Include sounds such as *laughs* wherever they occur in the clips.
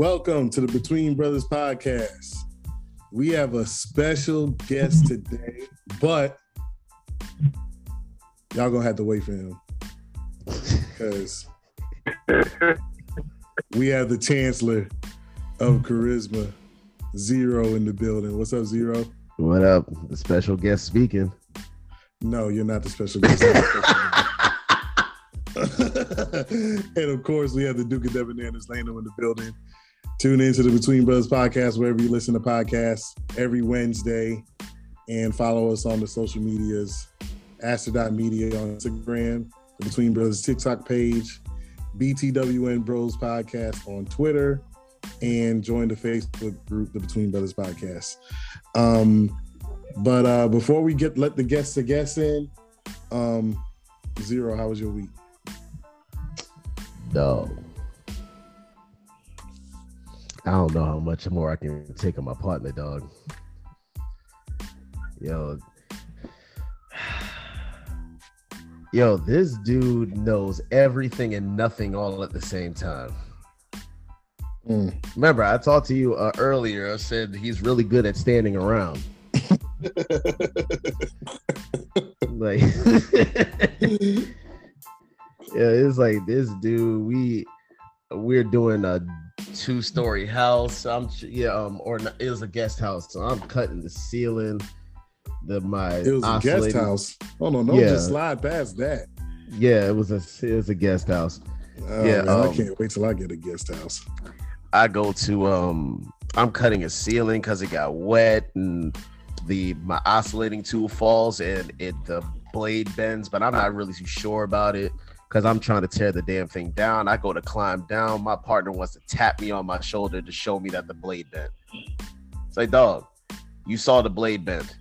Welcome to the Between Brothers podcast. We have a special guest *laughs* today, but y'all gonna have to wait for him because we have the Chancellor of Charisma, Zero, in the building. What's up, Zero? What up? The special guest speaking. No, you're not the special guest. *laughs* and of course, we have the Duke of Debonair Lano in the building. Tune into the Between Brothers podcast wherever you listen to podcasts every Wednesday and follow us on the social medias Aster.media on Instagram, the Between Brothers TikTok page, BTWN Bros podcast on Twitter, and join the Facebook group, the Between Brothers podcast. Um, but uh, before we get let the guests to guess in, um, Zero, how was your week? Dog. I don't know how much more I can take of my partner, dog. Yo. *sighs* Yo, this dude knows everything and nothing all at the same time. Mm. Remember, I talked to you uh, earlier. I said he's really good at standing around. *laughs* like, *laughs* yeah, it's like this dude. We we're doing a two story house. I'm yeah, um, or not, it was a guest house. So I'm cutting the ceiling. The my It was a guest house. Oh no, don't Yeah. just slide past that. Yeah, it was a it was a guest house. Oh, Yeah, man, I um, can't wait till I get a guest house. I go to um I'm cutting a ceiling because it got wet and the my oscillating tool falls and it the blade bends, but I'm not really too sure about it because I'm trying to tear the damn thing down. I go to climb down. My partner wants to tap me on my shoulder to show me that the blade bent. It's like, dog, you saw the blade bent.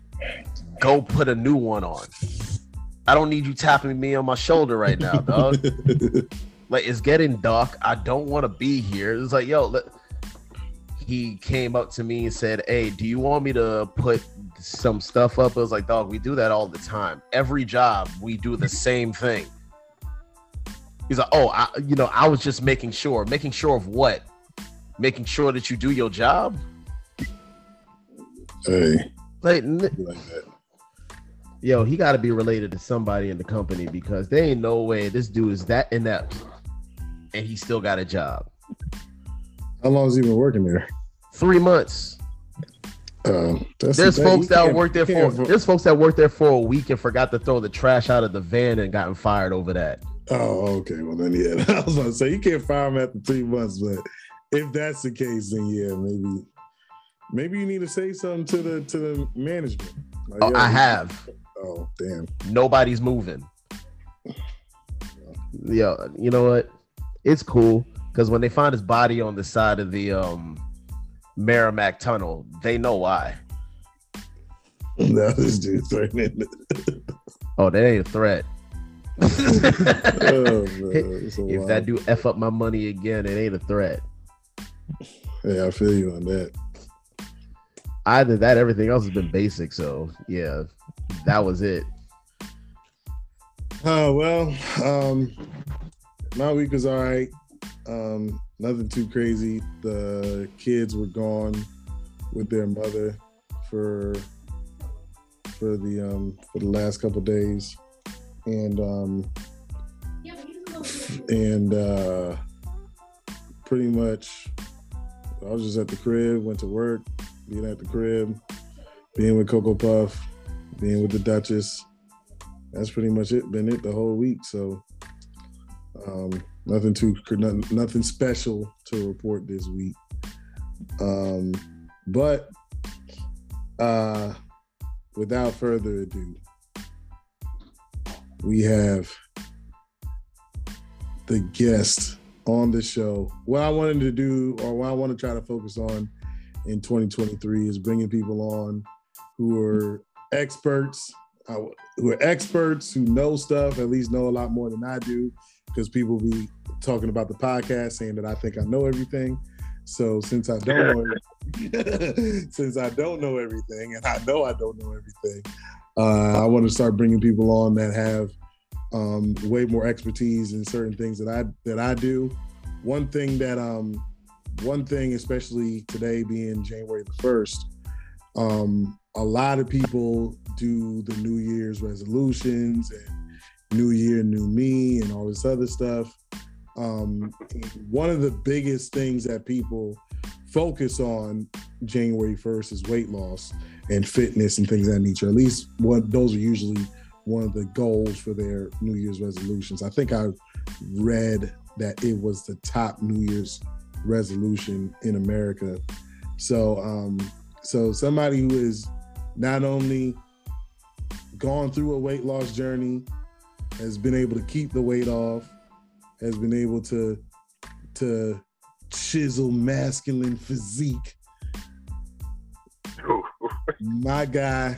Go put a new one on. I don't need you tapping me on my shoulder right now, *laughs* dog like it's getting dark. I don't want to be here. It's like, yo, let, he came up to me and said, Hey, do you want me to put some stuff up? I was like, dog, we do that all the time. Every job, we do the same thing. He's like, Oh, I, you know, I was just making sure. Making sure of what? Making sure that you do your job? hey, Like, like that. yo, he got to be related to somebody in the company because there ain't no way this dude is that inept and he still got a job. How long has he been working there? Three months. Um, the There's folks that worked there for there's folks that worked there for a week and forgot to throw the trash out of the van and gotten fired over that. Oh, okay. Well, then yeah, *laughs* I was gonna say you can't fire him after three months, but if that's the case, then yeah, maybe maybe you need to say something to the to the management. Like, Oh, yo, I have. Oh, damn. Nobody's moving. Yeah, you know what? It's cool because when they find his body on the side of the um Merrimack Tunnel, they know why. *laughs* Now this dude threatening. Oh, that ain't a threat. *laughs* oh, man, if that dude f up my money again, it ain't a threat. Hey, I feel you on that. Either that, everything else has been basic. So yeah, that was it. Oh well, um, my week was all right. Um, nothing too crazy. The kids were gone with their mother for for the um for the last couple days, and um and uh pretty much I was just at the crib, went to work, being at the crib, being with Coco Puff, being with the Duchess that's pretty much it. Been it the whole week. So um, nothing too nothing, nothing special to report this week. Um, but uh, without further ado, we have the guest on the show. What I wanted to do, or what I want to try to focus on in 2023, is bringing people on who are experts uh, who are experts who know stuff, at least know a lot more than I do, because people be talking about the podcast saying that I think I know everything. So since I don't know, *laughs* since I don't know everything, and I know I don't know everything, uh, I want to start bringing people on that have um, way more expertise in certain things that I that I do. One thing that um one thing, especially today being January the first, um, a lot of people do the New Year's resolutions and New Year, New Me, and all this other stuff. Um, one of the biggest things that people focus on January 1st is weight loss and fitness and things of that nature. At least those are usually one of the goals for their New Year's resolutions. I think I read that it was the top New Year's resolution in America. So, um, so somebody who is not only gone through a weight loss journey, has been able to keep the weight off, has been able to to chisel masculine physique. My guy,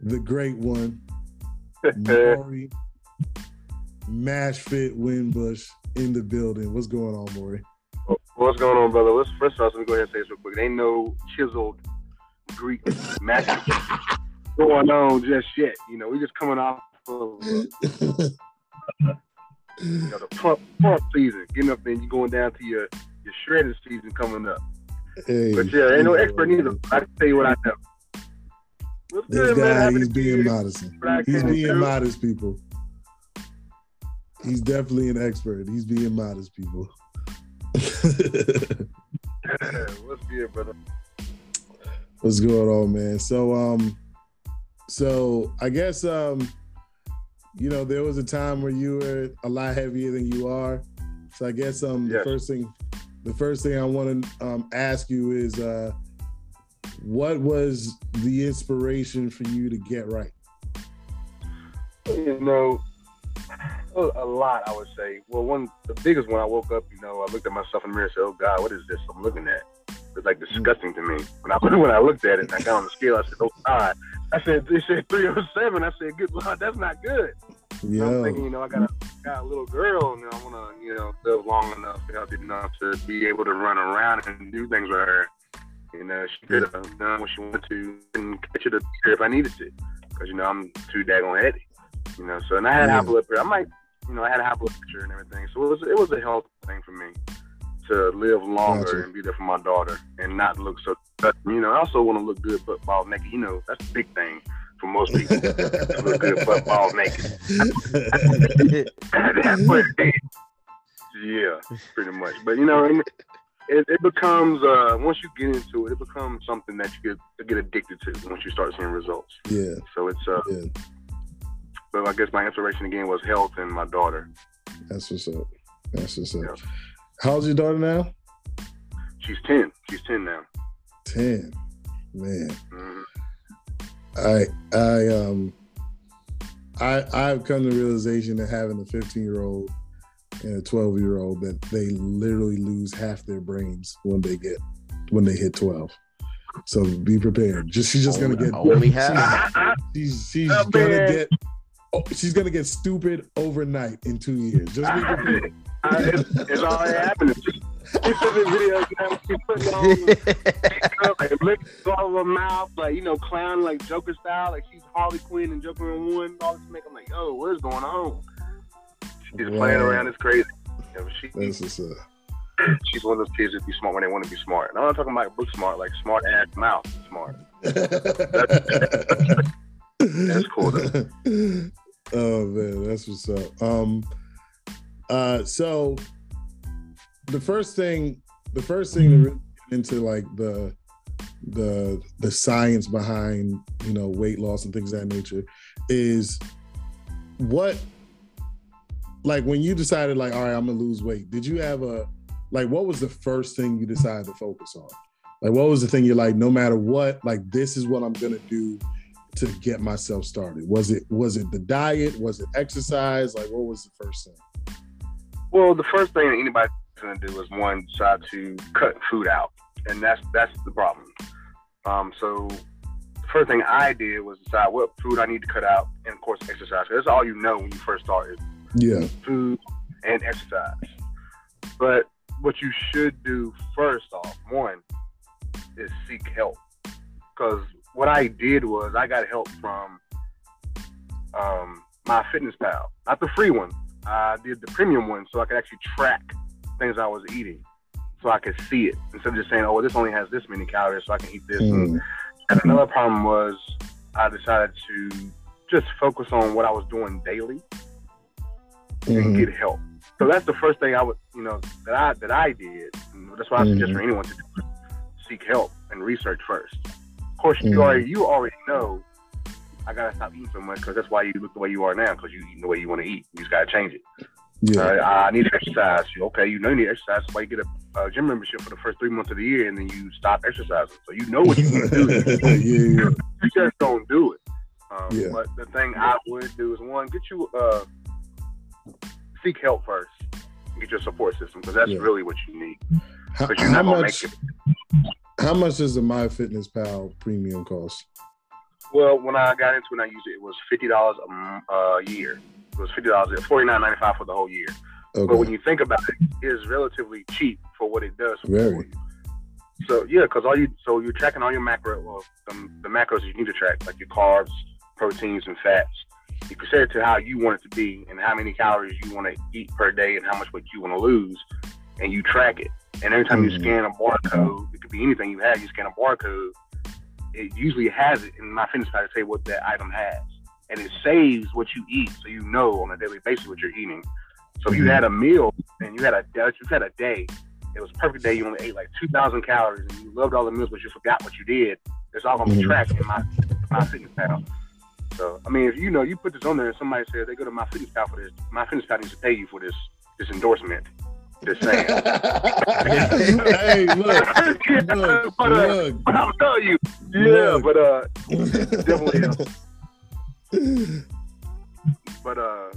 the great one, *laughs* Mauri Mash Fit Winbush in the building. What's going on, Mauri? What's going on, brother? Let's first off, let me go ahead and say this real quick. ain't no chiseled Greek magic going on just yet. You know, we just coming off of uh, you know, the pump pump season. Getting up and you going down to your your shredded season coming up. Hey, but yeah, ain't no expert neither. I can tell you what I know. What's this good, guy, man? he's being modest. He's being modest, people. He's definitely an expert. He's being modest, people. *laughs* *laughs* What's good, brother? What's going on, man? So, um, so I guess, um, you know, there was a time where you were a lot heavier than you are. So I guess, um, yes. the first thing, the first thing I want to um, ask you is, uh, what was the inspiration for you to get right? You know, a lot, I would say. Well, one, the biggest one, I woke up, you know, I looked at myself in the mirror and said, "Oh God, what is this I'm looking at?" It's like disgusting to me. When I *laughs* when I looked at it and I got on the scale, I said, "Oh God." I said, "They said 307." I said, "Good Lord, that's not good." Yeah. I'm thinking, you know, I got a got a little girl, and I want to, you know, live long enough, healthy enough to be able to run around and do things with her. You know, she could have done what she wanted to and catch it if I needed to, because you know I'm too daggone heavy. You know, so and I had yeah. high blood pressure. I might, you know, I had a high blood pressure and everything. So it was it was a health thing for me to live longer gotcha. and be there for my daughter and not look so. You know, I also want to look good, but ball naked. You know, that's a big thing for most people to look good, but ball naked. that's *laughs* what it is. Yeah, pretty much. But you know, it, it becomes uh, once you get into it, it becomes something that you get get addicted to once you start seeing results. Yeah. So it's uh. Yeah. But I guess my inspiration again was health and my daughter. That's what's up. That's what's up. Yeah. How's your daughter now? She's ten. She's ten now. Ten, man. Mm-hmm. I I um I I've come to the realization that having a 15 year old and a 12 year old that they literally lose half their brains when they get when they hit 12. So be prepared. Just she's just gonna get only half. She's she's oh, gonna man. get oh, she's gonna get stupid overnight in two years. Just be prepared. *laughs* it's, it's already happening. She took this video, she put on like licks all over her mouth, like you know, clown like Joker style, like she's Harley Quinn and Joker in one. All this make I'm like, yo, what is going on? She's wow. playing around. It's crazy. You know, she, this is a... She's one of those kids that be smart when they want to be smart. And I'm not talking about book smart, like smart ass mouth smart. that's, that's cool. Though. Oh man, that's what's up. Um, uh, so the first thing, the first thing to mm-hmm. really get into like the the the science behind you know weight loss and things of that nature is what like when you decided like all right i'm gonna lose weight did you have a like what was the first thing you decided to focus on? Like what was the thing you're like no matter what like this is what i'm gonna do to get myself started. Was it was it the diet? Was it exercise? Like what was the first thing? Well the first thing anybody's gonna do is one decide to cut food out. And that's that's the problem. Um so the first thing i did was decide what food i need to cut out and of course exercise. That's all you know when you first started yeah. food and exercise. But what you should do first off one is seek help. Because what i did was i got help from um, MyFitnessPal. Not the free one. I did the premium one so i could actually track things i was eating so I could see it instead of just saying, "Oh, well, this only has this many calories, so I can eat this." Mm. And another problem was I decided to just focus on what I was doing daily mm-hmm. and get help. So that's the first thing I would, you know, that I that I did. That's why I suggest mm-hmm. for anyone to do seek help and research first. Of course, you mm-hmm. already you already know I gotta stop eating so much because that's why you look the way you are now because you eat the way you want to eat. You just gotta change it. Yeah. Uh, I need to exercise. Okay, you know you need exercise. That's why you get a, a, gym membership for the first three months of the year, and then you stop exercising. So you know what you're gonna do. *laughs* yeah, yeah. You just don't do it. Um, yeah. But the thing I would do is one, get you uh, seek help first. Get your support system because that's yeah. really what you need. How, how much? How much does the MyFitnessPal premium cost? Well, when I got into it, and I used it. It was fifty dollars a year. It was fifty dollars, forty nine ninety five for the whole year. Okay. But when you think about it, it's relatively cheap for what it does for Very. you. So yeah, because all you so you're tracking all your macro, well, the, the macros you need to track, like your carbs, proteins, and fats. You compare it to how you want it to be and how many calories you want to eat per day and how much weight you want to lose, and you track it. And every time mm-hmm. you scan a barcode, it could be anything you have. You scan a barcode, it usually has it in my fitness to say what that item has and it saves what you eat, so you know on a daily basis what you're eating. So if you mm-hmm. had a meal and you had a you had a day, it was a perfect day. You only ate like two thousand calories, and you loved all the meals, but you forgot what you did. It's all gonna be mm-hmm. tracked in my MyFitnessPal. So I mean, if you know you put this on there, and somebody said they go to MyFitnessPal for this, MyFitnessPal needs to pay you for this this endorsement. Just saying. *laughs* hey, look, *laughs* look, but, uh, look. But I'll tell you, yeah, look. but uh, *laughs* definitely but uh,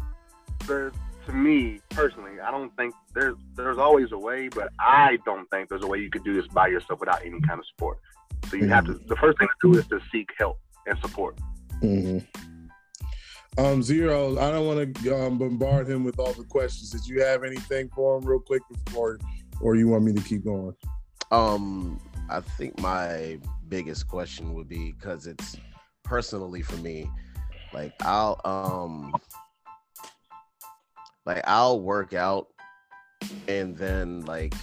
there's to me personally, I don't think there's there's always a way, but I don't think there's a way you could do this by yourself without any kind of support. So you mm-hmm. have to. The first thing to do is to seek help and support. Mm-hmm. Um, zero. I don't want to um, bombard him with all the questions. Did you have anything for him, real quick, before, or you want me to keep going? Um, I think my biggest question would be because it's personally for me like I'll um like I'll work out and then like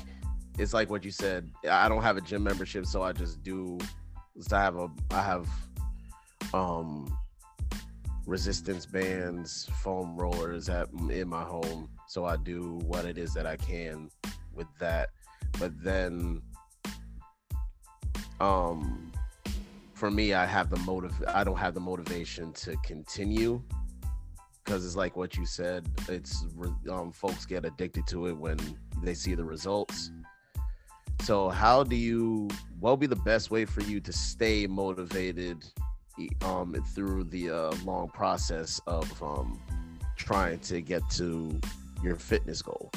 it's like what you said. I don't have a gym membership, so I just do I have a I have um resistance bands, foam rollers at in my home. So I do what it is that I can with that. But then um for me, I have the motive. I don't have the motivation to continue because it's like what you said. It's um, folks get addicted to it when they see the results. So, how do you? What would be the best way for you to stay motivated um, through the uh, long process of um, trying to get to your fitness goal?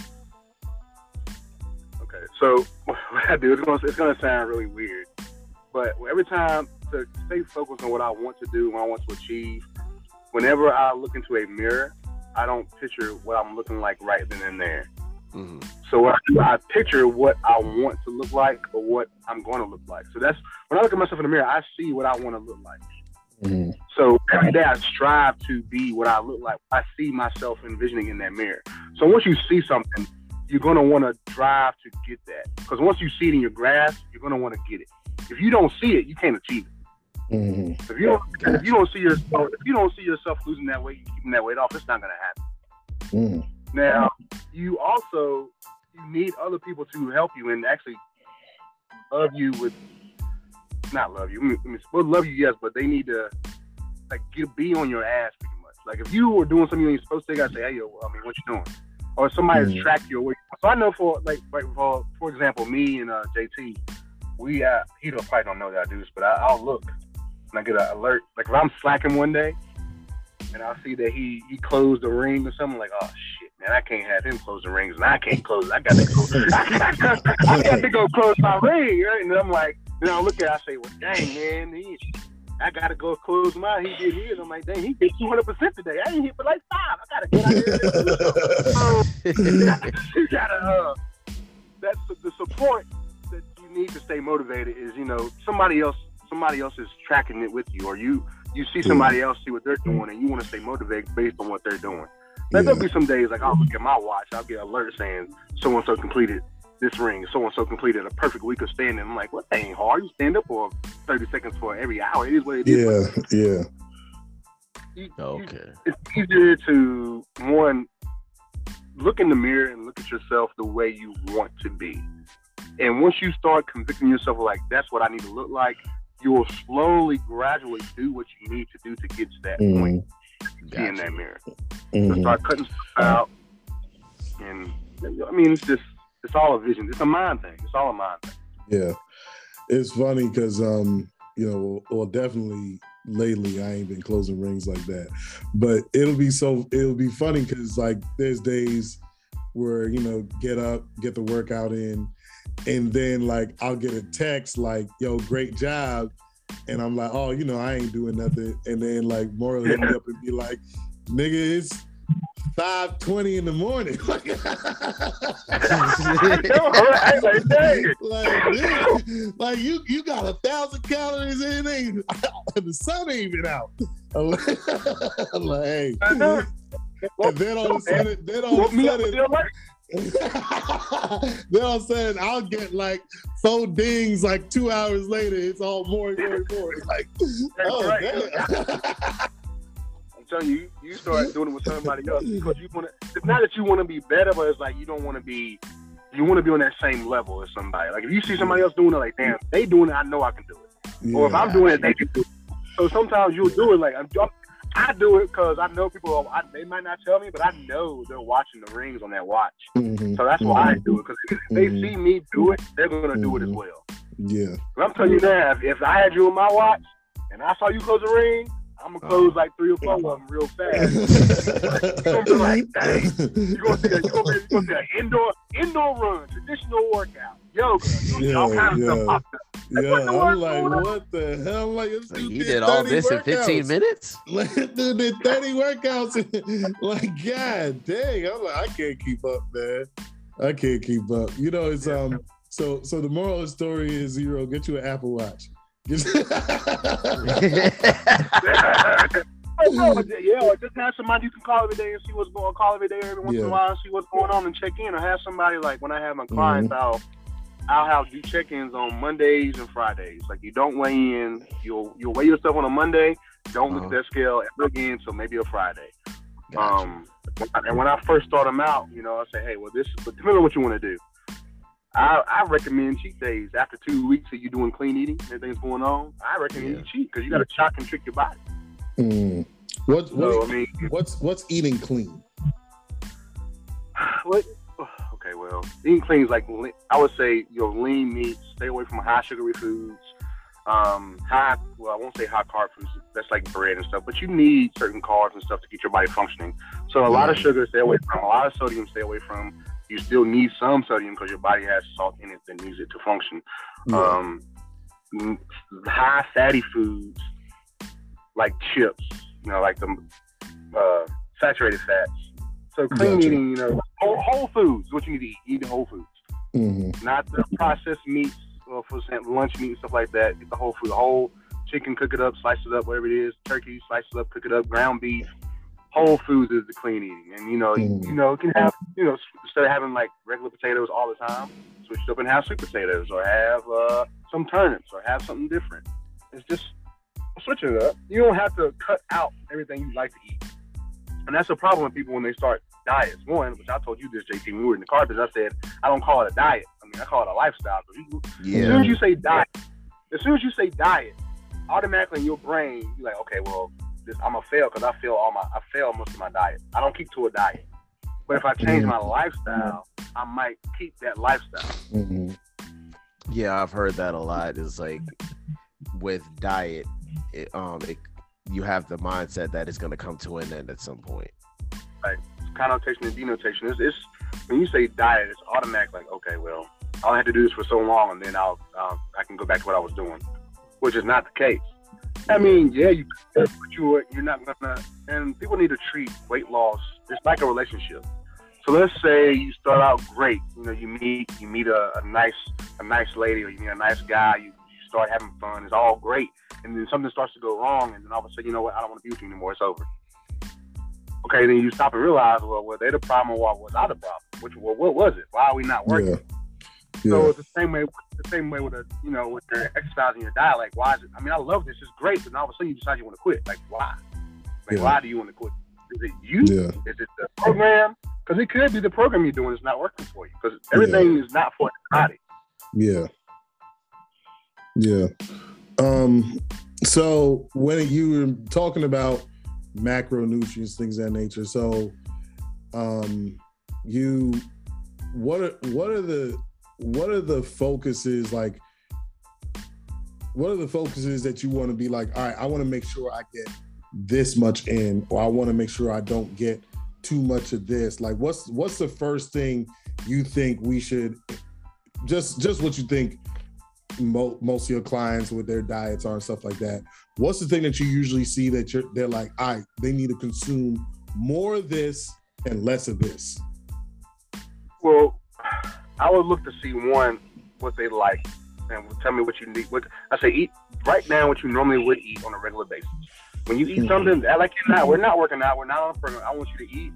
Okay, so *laughs* what I do it's gonna, it's gonna sound really weird, but every time to stay focused on what I want to do, what I want to achieve. Whenever I look into a mirror, I don't picture what I'm looking like right then and there. Mm-hmm. So I, I picture what I want to look like or what I'm going to look like. So that's when I look at myself in the mirror, I see what I want to look like. Mm-hmm. So every day I strive to be what I look like. I see myself envisioning in that mirror. So once you see something, you're going to want to drive to get that. Because once you see it in your grasp, you're going to want to get it. If you don't see it, you can't achieve it. Mm-hmm. If you don't, gotcha. if you don't see yourself, if you don't see yourself losing that weight, keeping that weight off, it's not going to happen. Mm-hmm. Now, you also you need other people to help you and actually love you with, not love you. I mean, well, love you, yes, but they need to like get be on your ass pretty much. Like if you were doing something you're supposed to, they gotta say, hey, yo, I mean, what you doing? Or somebody's mm-hmm. track you away. So I know for like, like for for example, me and uh, JT, we uh, he don't probably don't know that I do this, but I, I'll look and I get an alert. Like if I'm slacking one day and I see that he he closed the ring or something, like, oh shit, man, I can't have him close the rings and I can't close. I got to go. *laughs* I got to go close my ring, right? And I'm like, then I look at, it, I say, well, dang man, he. I gotta go close mine. He did his. I'm like, dang, he did 200 percent today. I ain't hit but like five. I gotta get out of here. *laughs* you gotta. Uh, that's the support that you need to stay motivated. Is you know somebody else somebody else is tracking it with you, or you you see somebody else see what they're doing, and you want to stay motivated based on what they're doing. Like, yeah. There'll be some days like I'll look at my watch, I'll get alert saying so and so completed this ring. So and so completed a perfect week of standing. I'm like, what? Well, ain't hard. You stand up for 30 seconds for every hour. It is what it is. Yeah, yeah. You, okay. It's easier to one look in the mirror and look at yourself the way you want to be. And once you start convicting yourself like that's what I need to look like, you will slowly, gradually do what you need to do to get to that mm-hmm. point. Gotcha. in that mirror. Mm-hmm. So start cutting stuff out, and I mean, it's just it's all a vision. It's a mind thing. It's all a mind thing. Yeah, it's funny because um, you know, well, definitely lately I ain't been closing rings like that, but it'll be so it'll be funny because like there's days where you know get up, get the workout in, and then like I'll get a text like, "Yo, great job." And I'm like, oh, you know, I ain't doing nothing. And then like Mauri hit me up and be like, nigga, it's five twenty in the morning. *laughs* like, *laughs* *laughs* like, like, you you got a thousand calories in it. the sun ain't even out. I'm like, hey. And then all of a sudden, then all of a sudden, *laughs* then all of a sudden, I'll get like four dings like two hours later. It's all more and more and more. *laughs* Like, oh, damn *laughs* telling you, you start doing it with somebody else because you want to. It's not that you want to be better, but it's like you don't want to be. You want to be on that same level as somebody. Like if you see somebody else doing it, like damn, they doing it, I know I can do it. Yeah. Or if I'm doing it, they can do it. So sometimes you'll do it like I'm. I do it because I know people. I, they might not tell me, but I know they're watching the rings on that watch. Mm-hmm. So that's why mm-hmm. I do it because if they mm-hmm. see me do it, they're gonna do it as mm-hmm. well. Yeah. But I'm telling you now, if, if I had you on my watch and I saw you close a ring, I'm gonna close like three or four of them real fast. *laughs* you're gonna be like, dang. *laughs* You're gonna see a, you're gonna, you're gonna see an indoor indoor run, traditional workout, yoga, yeah, all kinds yeah. of stuff. Yeah, *laughs* I'm like, what the hell? I'm like, like he did all this workouts. in 15 minutes. Like, dude did 30 workouts. *laughs* like, god dang! I'm like, I can't keep up, man. I can't keep up. You know, it's um. So, so the moral of the story is zero. Get you an Apple Watch *laughs* yeah, or just have somebody you can call every day and see what's going on. Call every day, every once yeah. in a while, and see what's going on and check in. Or have somebody like when I have my clients, mm-hmm. I'll I'll have do check-ins on Mondays and Fridays. Like you don't weigh in, you'll you'll weigh yourself on a Monday. Don't uh-huh. look at that scale ever again until maybe a Friday. Gotcha. Um, and when I first start them out, you know, I say, hey, well, this, but depending on what you want to do. I, I recommend cheat days after two weeks of you doing clean eating, everything's going on. I recommend yeah. you cheat because you got to shock and trick your body. Mm. What, so, what, I mean, what's what's eating clean? *sighs* What? Okay, well, eating clean is like I would say your lean meats. Stay away from high sugary foods. Um, high, well, I won't say high carb foods. That's like bread and stuff. But you need certain carbs and stuff to keep your body functioning. So a lot of sugar, stay away from. A lot of sodium, stay away from you still need some sodium because your body has salt in it that needs it to function. Yeah. Um, high fatty foods like chips, you know, like the uh, saturated fats. So clean gotcha. eating, you know, whole, whole, foods. What you need to eat, eat the whole foods, mm-hmm. not the processed meats. Well, for example, lunch meat and stuff like that. Get the whole food, the whole chicken, cook it up, slice it up, whatever it is. Turkey, slice it up, cook it up. Ground beef, Whole Foods is the clean eating, and you know, mm. you know, can have you know instead of having like regular potatoes all the time, switch it up and have sweet potatoes, or have uh, some turnips, or have something different. It's just switch it up. You don't have to cut out everything you like to eat, and that's a problem with people when they start diets. One, which I told you this, JT, when we were in the car, because I said I don't call it a diet. I mean, I call it a lifestyle. You, yeah. As soon as you say diet, as soon as you say diet, automatically in your brain, you're like, okay, well, this, I'm gonna fail because I fail all my I fail most of my diet. I don't keep to a diet, but if I change my lifestyle, I might keep that lifestyle. Mm-hmm. Yeah, I've heard that a lot. It's like with diet, it, um, it, you have the mindset that it's gonna come to an end at some point. Right, connotation and denotation. It's, it's when you say diet, it's automatic. Like, okay, well, I'll have to do this for so long, and then I'll, I'll I can go back to what I was doing, which is not the case. I mean, yeah, you but you are, you're not gonna. And people need to treat weight loss. It's like a relationship. So let's say you start out great. You know, you meet you meet a, a nice a nice lady or you meet a nice guy. You start having fun. It's all great, and then something starts to go wrong, and then all of a sudden, you know what? I don't want to be with you anymore. It's over. Okay, then you stop and realize, well, well, they're the problem, or was I the problem? Which, well, what was it? Why are we not working? Yeah. So it's the same way, the same way with a, you know, with your exercising your diet. Like, why is it? I mean, I love this. It's great, but now all of a sudden you decide you want to quit. Like, why? Like, Yeah. why do you want to quit? Is it you? Yeah. Is it the program? Because it could be the program you're doing is not working for you. Because everything is not for the body. Yeah. Yeah. Um, so when you were talking about macronutrients, things that nature, so um you what are what are the what are the focuses like what are the focuses that you want to be like, all right, I want to make sure I get this much in, or I want to make sure I don't get too much of this. Like what's what's the first thing you think we should just just what you think mo- most of your clients with their diets are and stuff like that. What's the thing that you usually see that you're they're like, all right, they need to consume more of this and less of this. Well, I would look to see one what they like and tell me what you need. What I say, eat write down what you normally would eat on a regular basis. When you eat Mhm. something, like you're not. We're not working out. We're not on program. I want you to eat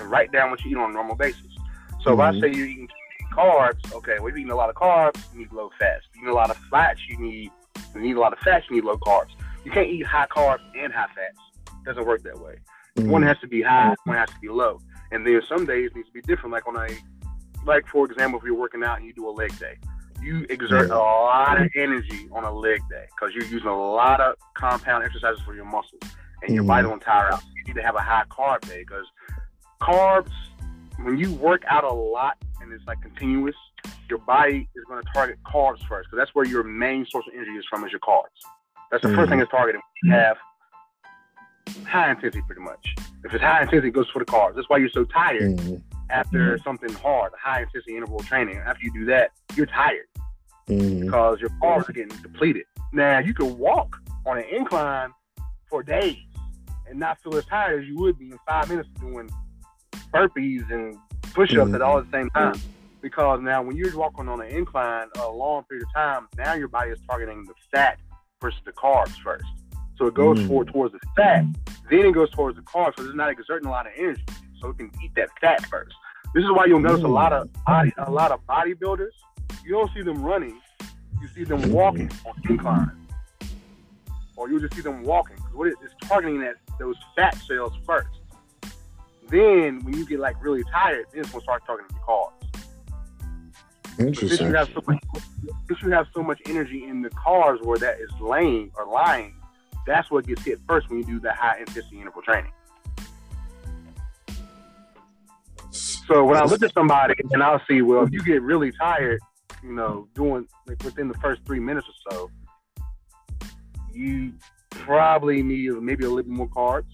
and write down what you eat on a normal basis. So if Mhm. I say you're eating carbs, okay, well, you're eating a lot of carbs, you need low fats. You're eating a lot of fats, you need you need a lot of fats, you need low carbs. You can't eat high carbs and high fats. doesn't work that way. One has to be high, one has to be low. And then some days needs to be different. Like on a, like for example, if you're working out and you do a leg day, you exert a lot of energy on a leg day because you're using a lot of compound exercises for your muscles, and your Mhm. body won't tire out. You need to have a high carb day because carbs, when you work out a lot and it's like continuous, your body is going to target carbs first because that's where your main source of energy is from is your carbs. That's the Mhm. first thing it's targeting. when You have high intensity pretty much. If it's high intensity, it goes for the carbs. That's why you're so tired Mhm. after something hard, high intensity interval training. After you do that, you're tired because your carbs are getting depleted. Now you can walk on an incline for days and not feel as tired as you would be in five minutes doing burpees and push-ups at all at the mm-hmm. same time. Because now when you're walking on an incline a long period of time, now your body is targeting the fat versus the carbs first. So it goes Mm. for towards the fat, then it goes towards the carbs. So it's not exerting a lot of energy. So it can eat that fat first. This is why you'll notice a lot of mm. body, a lot of bodybuilders. You don't see them running. You see them walking mm-hmm. on inclines, or you just see them walking. What it is targeting that those fat cells first. Then when you get like really tired, then it's gonna start targeting the carbs. But since Interesting. you have so much, since you have so much energy in the carbs where that is laying or lying, that's what gets hit first when you do the high intensity interval training. So when I look at somebody and I'll see, well, if you get really tired, you know, doing like within the first three minutes or so, you probably need maybe a little bit more carbs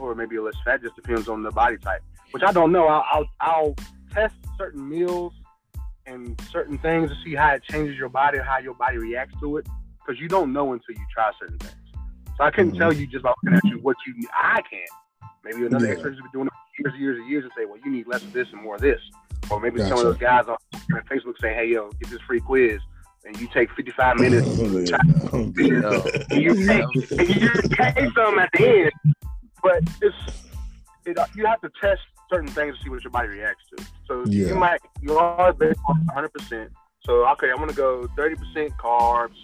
or maybe a less fat. Just depends on the body type, which I don't know. I'll I'll, I'll test certain meals and certain things to see how it changes your body or how your body reacts to it, because you don't know until you try certain things. So I couldn't Mhm. tell you just by looking at you what you. I can't. Maybe another Yeah. expert has been doing it for years and years and years and say, well, you need less of this and more of this. Or maybe some of those guys on Facebook say, hey, yo, get this free quiz, and you take 55 minutes. *laughs* *laughs* and you take, you take some at the end, but it's it, you have to test certain things to see what your body reacts to. So Yeah. you might you are based on 100. percent So okay, I'm gonna go 30 percent carbs,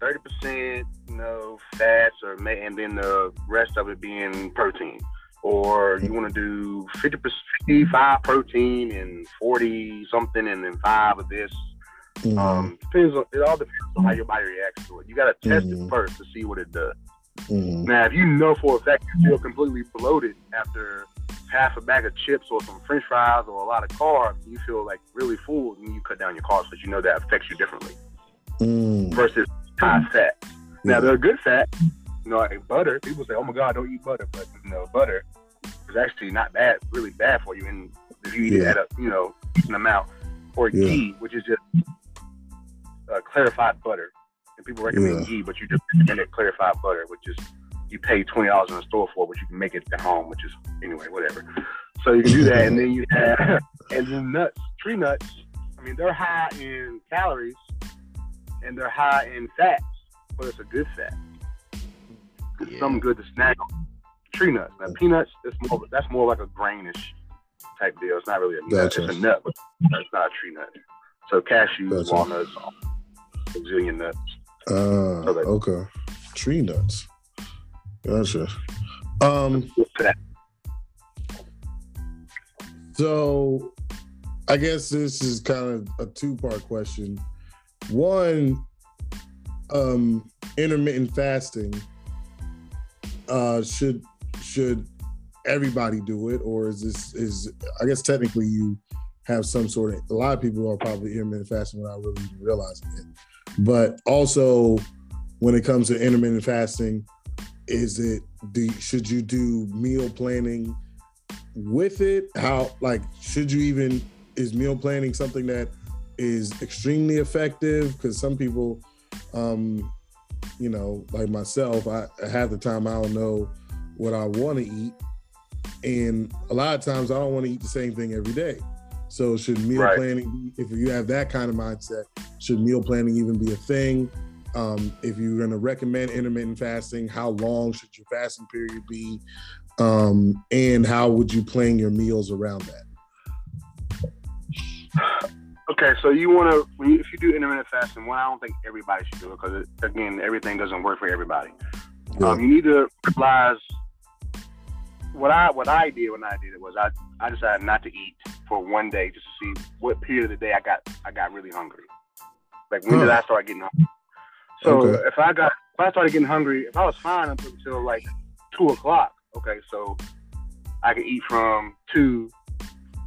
30 percent you know fats, or may, and then the rest of it being protein. Or you want to do 50 55 protein and 40 something, and then five of this. Mhm. Um, depends on it all depends on how your body reacts to it. You got to test Mhm. it first to see what it does. Mhm. Now, if you know for a fact you feel completely bloated after half a bag of chips or some French fries or a lot of carbs, you feel like really full, and you cut down your carbs because you know that affects you differently Mhm. versus high fat. Now, Yeah. they're good fat. You know, like butter. People say, "Oh my God, don't eat butter," but you know, butter is actually not bad, really bad for you. And if you eat it at a you know decent amount, or Yeah. ghee, which is just uh, clarified butter. And people recommend Yeah. ghee, but you just recommend it clarified butter, which is you pay twenty dollars in the store for, but you can make it at home, which is anyway, whatever. So you can do that, and then you have *laughs* and then nuts, tree nuts. I mean, they're high in calories and they're high in fats, but it's a good fat. It's Yeah. something good to snack on. Tree nuts. Now peanuts, it's more that's more like a grainish type deal. It's not really a nut. Gotcha. It's a nut, but it's not a tree nut. So cashews, Gotcha. walnuts, Brazilian nuts. Uh, Okay. okay. Tree nuts. Gotcha. Um, so I guess this is kind of a two-part question. One, um, intermittent fasting. Uh, should should everybody do it, or is this is I guess technically you have some sort of a lot of people are probably intermittent fasting without really even realizing it. But also when it comes to intermittent fasting, is it should you do meal planning with it? How like should you even is meal planning something that is extremely effective? Because some people, um, you know, like myself, I half the time I don't know what I want to eat, and a lot of times I don't want to eat the same thing every day. So should meal Right. planning, if you have that kind of mindset, should meal planning even be a thing? Um, if you're going to recommend intermittent fasting, how long should your fasting period be? Um, and how would you plan your meals around that? Okay, so you want to, if you do intermittent fasting, one, I don't think everybody should do it because, again, everything doesn't work for everybody. Um, you need to realize what I what I did when I did it was I, I decided not to eat for one day just to see what period of the day I got I got really hungry. Like when did I start getting hungry? So Okay. if I got if I started getting hungry, if I was fine up until like two o'clock, okay, so I could eat from two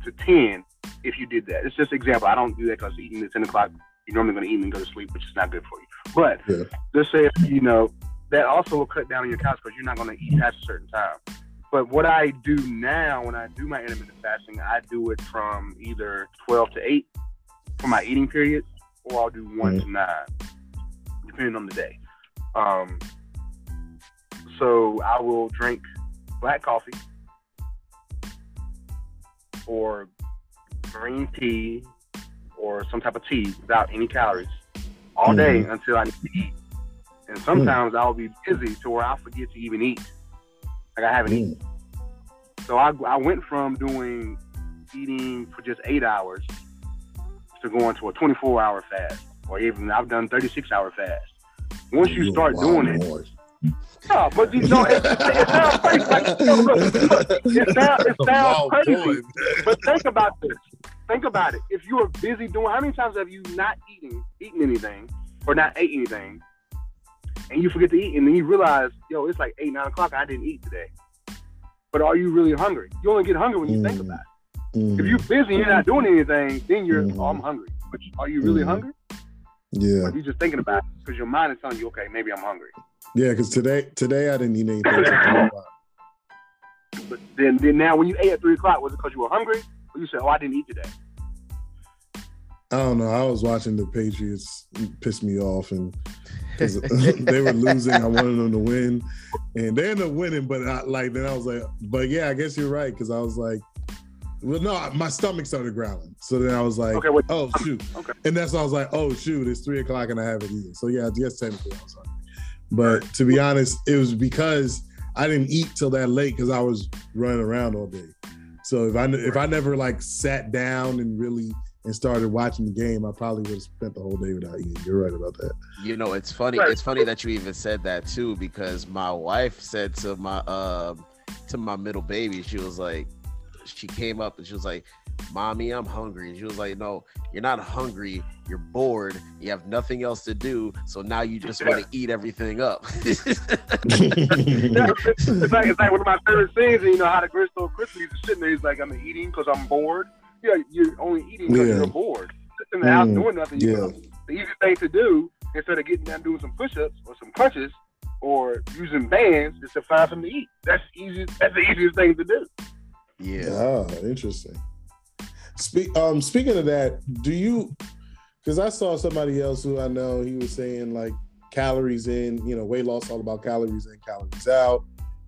to ten if you did that. It's just an example. I don't do that because eating at ten o'clock, you're normally going to eat and go to sleep, which is not good for you. But Yeah. let's say if, you know that also will cut down on your calories because you're not going to eat at a certain time. But what I do now when I do my intermittent fasting, I do it from either 12 to 8 for my eating period, or I'll do one to nine, depending on the day. Um, so I will drink black coffee or green tea or some type of tea without any calories all day until I need to eat. And sometimes I'll be busy to where I forget to even eat. Like I haven't eaten. So I, I went from doing eating for just eight hours to going to a 24 hour fast, or even I've done 36 hour fast. Once you You're start wild doing it, boy. no, but you know, it, it sounds crazy. Like, no, look, look, it sounds, it *laughs* sounds crazy. boy. But think about this. Think about it. If you are busy doing, how many times have you not eating, eaten anything, or not ate anything, and you forget to eat, and then you realize, yo, it's like eight, nine o'clock. I didn't eat today. But are you really hungry? You only get hungry when you think Mm. about it. Mhm. If you're busy, and you're not doing anything, then you're, Mhm. oh, I'm hungry. But are you really Mhm. hungry? Yeah, Or are you just thinking about it because your mind is telling you, okay, maybe I'm hungry. yeah. Because today, today I didn't eat anything. until three *laughs* o'clock. But then, then now, when you ate at three o'clock, was it because you were hungry, or you said, oh, I didn't eat today? I don't know. I was watching the Patriots piss me off, and 'cause *laughs* they were losing. I wanted them to win, and they ended up winning. But I, like then I was like, but yeah, I guess you're right because I was like, well, no, my stomach started growling. So then I was like, Okay, wait. oh shoot, Okay. and that's when I was like, oh shoot, it's three o'clock and I haven't eaten. So yeah, yes, technically I was hungry. But to be honest, it was because I didn't eat till that late because I was running around all day. So if I if I never like sat down and really and started watching the game, I probably would have spent the whole day without eating. You're right about that. You know, it's funny. Right. It's funny that you even said that too, because my wife said to my uh, to my middle baby, she was like, she came up and she was like, "Mommy, I'm hungry." And she was like, "No, you're not hungry. You're bored. You have nothing else to do. So now you just want to eat everything up." Yeah, it's, it's *laughs* like it's like one of my favorite scenes. And you know how the Crystal Crystal is sitting there. He's like, I'm eating because I'm bored. Yeah, you're only eating because Yeah. you're bored. Sitting in the house Mm, doing nothing. You yeah. know, the easy thing to do instead of getting down doing some push-ups or some crunches or using bands is to find something to eat. That's easy. That's the easiest thing to do. yeah. Ah, interesting. Speak. Um, speaking of that, do you? Because I saw somebody else who I know. He was saying like calories in. You know, weight loss all about calories in, calories out.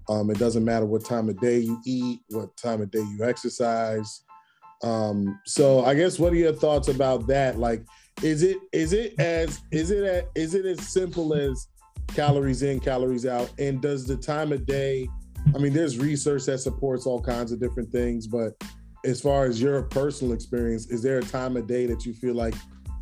Um, it doesn't matter what time of day you eat, what time of day you exercise. Um, so I guess what are your thoughts about that? Like, is it is it as is it a, is it as simple as calories in, calories out? And does the time of day? I mean, there's research that supports all kinds of different things, but as far as your personal experience, is there a time of day that you feel like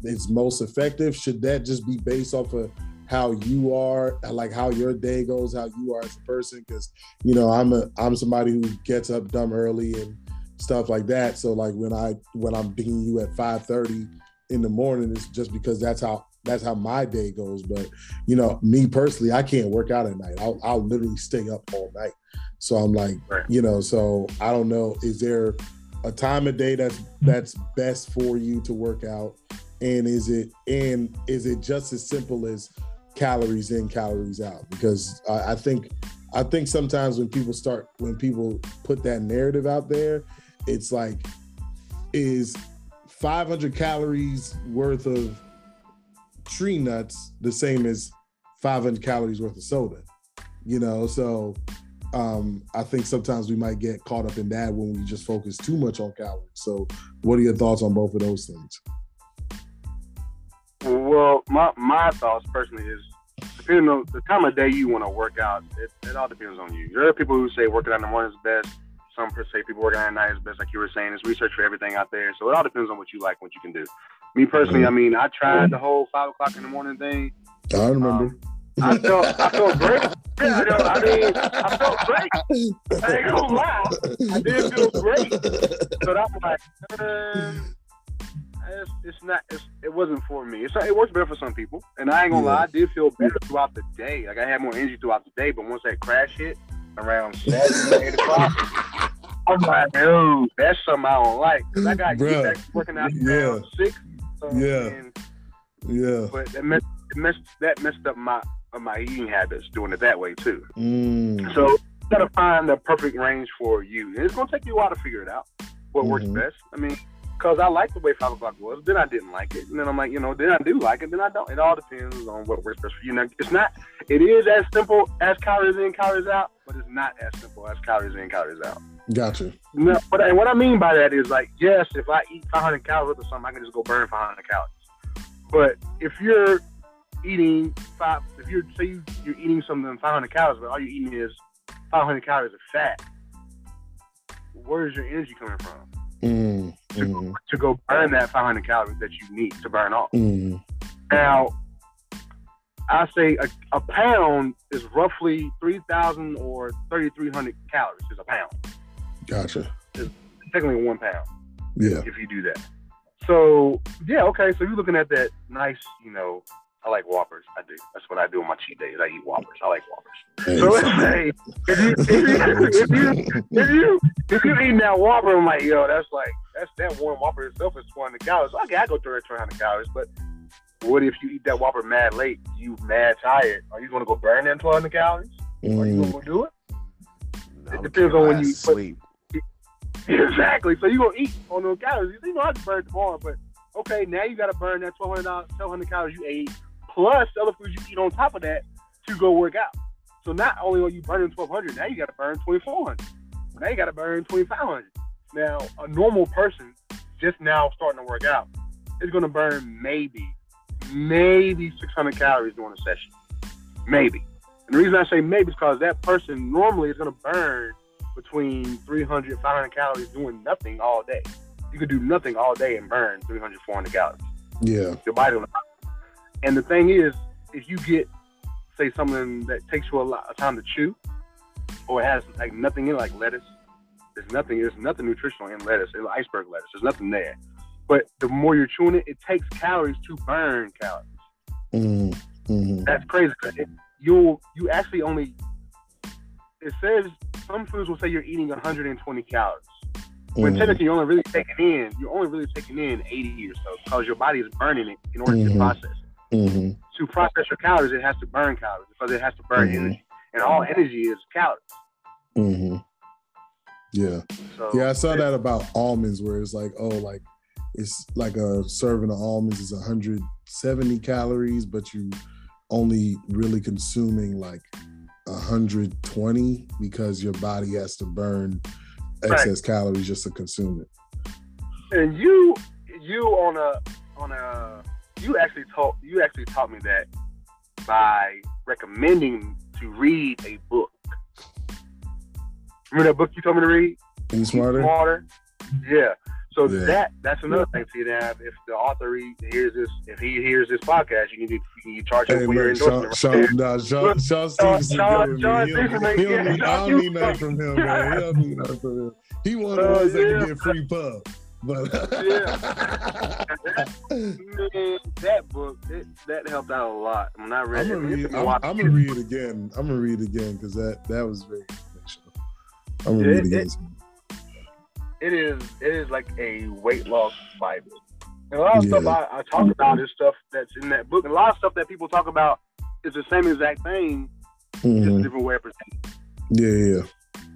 it's most effective? Should that just be based off of how you are, like how your day goes, how you are as a person? Because you know, I'm a I'm somebody who gets up dumb early and stuff like that. So like when I when I'm pinging you at 5:30 in the morning, it's just because that's how that's how my day goes. But you know, me personally, I can't work out at night. I'll, I'll literally stay up all night. So I'm like, right. you know, so I don't know. Is there a time of day that's hmm. that's best for you to work out? And is it and is it just as simple as calories in, calories out? Because I, I think I think sometimes when people start when people put that narrative out there, it's like is 500 calories worth of tree nuts the same as 500 calories worth of soda you know? So um, i think sometimes we might get caught up in that when we just focus too much on calories. So what are your thoughts on both of those things? Well my my thoughts personally is depending on the time of day you want to work out it, it all depends on you. There are people who say working out in the morning is best some per se people working at night is best, like you were saying. There's research for everything out there, so it all depends on what you like, what you can do. Me personally, mm-hmm. I mean, I tried the whole five o'clock in the morning thing. I remember. Um, I felt I felt great. I, know, I mean, I felt great. I ain't gonna lie, I did feel great. But I'm like, uh, it's, it's not. It's, it wasn't for me. It's, it works better for some people, and I ain't gonna yeah. lie. I did feel better throughout the day. Like I had more energy throughout the day. But once that crash hit, around seven, *laughs* eight o'clock. I'm like, dude, that's something I don't like. Cause I got Bruh, back working out yeah. six. So, yeah. And, yeah. But that messed, messed that messed up my uh, my eating habits doing it that way too. Mm. So you gotta find the perfect range for you. And it's gonna take you a while to figure it out. What mm-hmm. works best. I mean, because I like the way five o'clock was. Then I didn't like it, and then I'm like, you know, then I do like it, then I don't. It all depends on what works best for you. Now, it's not. It is as simple as calories in, calories out, but it's not as simple as calories in, calories out. Gotcha. No, but and what I mean by that is like, yes, if I eat 500 calories or something, I can just go burn 500 calories. But if you're eating five, if you're say you, you're eating something 500 calories, but all you're eating is 500 calories of fat, where is your energy coming from? Mm, to, mm. to, go burn that 500 calories that you need to burn off. Mm. Now, I say a, a, pound is roughly 3,000 or 3,300 calories is a pound. Gotcha. It's technically one pound. Yeah. If you do that. So, yeah, okay. So you're looking at that nice, you know, I like Whoppers. I do. That's what I do on my cheat days. I eat Whoppers. I like Whoppers. So let's say if you if you if you if you if you eating that Whopper, I'm like, yo, that's like that's that one Whopper itself is 200 calories. Okay, I go through 200 calories, but what if you eat that Whopper mad late? You mad tired? Are you gonna go burn that 200 calories? Mm. Are you gonna go do it? No, it depends on when you sleep. Put, *laughs* exactly. So you gonna eat on those calories. You know how to burn tomorrow, but okay, now you got to burn that 1,200, 1,200 calories you ate plus other foods you eat on top of that to go work out. So not only are you burning 1,200, now you got to burn 2,400. Now you got to burn 2,500. Now a normal person just now starting to work out is going to burn maybe, maybe 600 calories during a session, maybe. And the reason I say maybe is because that person normally is going to burn between 300 500 calories doing nothing all day. You could do nothing all day and burn 300, 400 calories. Yeah. Your body will and the thing is, if you get, say, something that takes you a lot of time to chew, or it has like nothing in, like lettuce, there's nothing. There's nothing nutritional in lettuce. Iceberg lettuce. There's nothing there. But the more you're chewing it, it takes calories to burn calories. Mm-hmm. That's crazy. It, you you actually only. It says some foods will say you're eating 120 calories. When mm-hmm. technically you're only really taking in, you're only really taking in 80 or so because your body is burning it in order mm-hmm. to process it. Mm-hmm. To process your calories, it has to burn calories because it has to burn mm-hmm. energy, and all energy is calories. Mm-hmm. Yeah, so, yeah, I saw that about almonds, where it's like, oh, like it's like a serving of almonds is 170 calories, but you only really consuming like 120 because your body has to burn excess right. calories just to consume it. And you, you on a on a you actually taught you actually taught me that by recommending to read a book. Remember that book you told me to read? Eat Smarter. Smarter. Yeah. So Yeah. that that's another thing. See now, if the author he hears this, if he hears this podcast, you can, you can charge him Hey, for your look, Sean, endorsement. Sean, nah, Sean, Shawn Stevenson Sean- giving Sean me. He don't, he don't yeah, I don't need nothing from him, man. He don't need nothing from him. He one of the Uh, ones that can get free pub. But Man, that book that, that helped out a lot. When I read I'm it, gonna I mean, it read. took me a I'm, I'm gonna read it again. I'm gonna read it again because that that was very informational. I'm gonna Yeah, read it it- again. it is it is like a weight loss bible. And a lot of Yeah. stuff I, I talk about is stuff that's in that book. And a lot of stuff that people talk about is the same exact thing, just a different way of presenting. Yeah, yeah,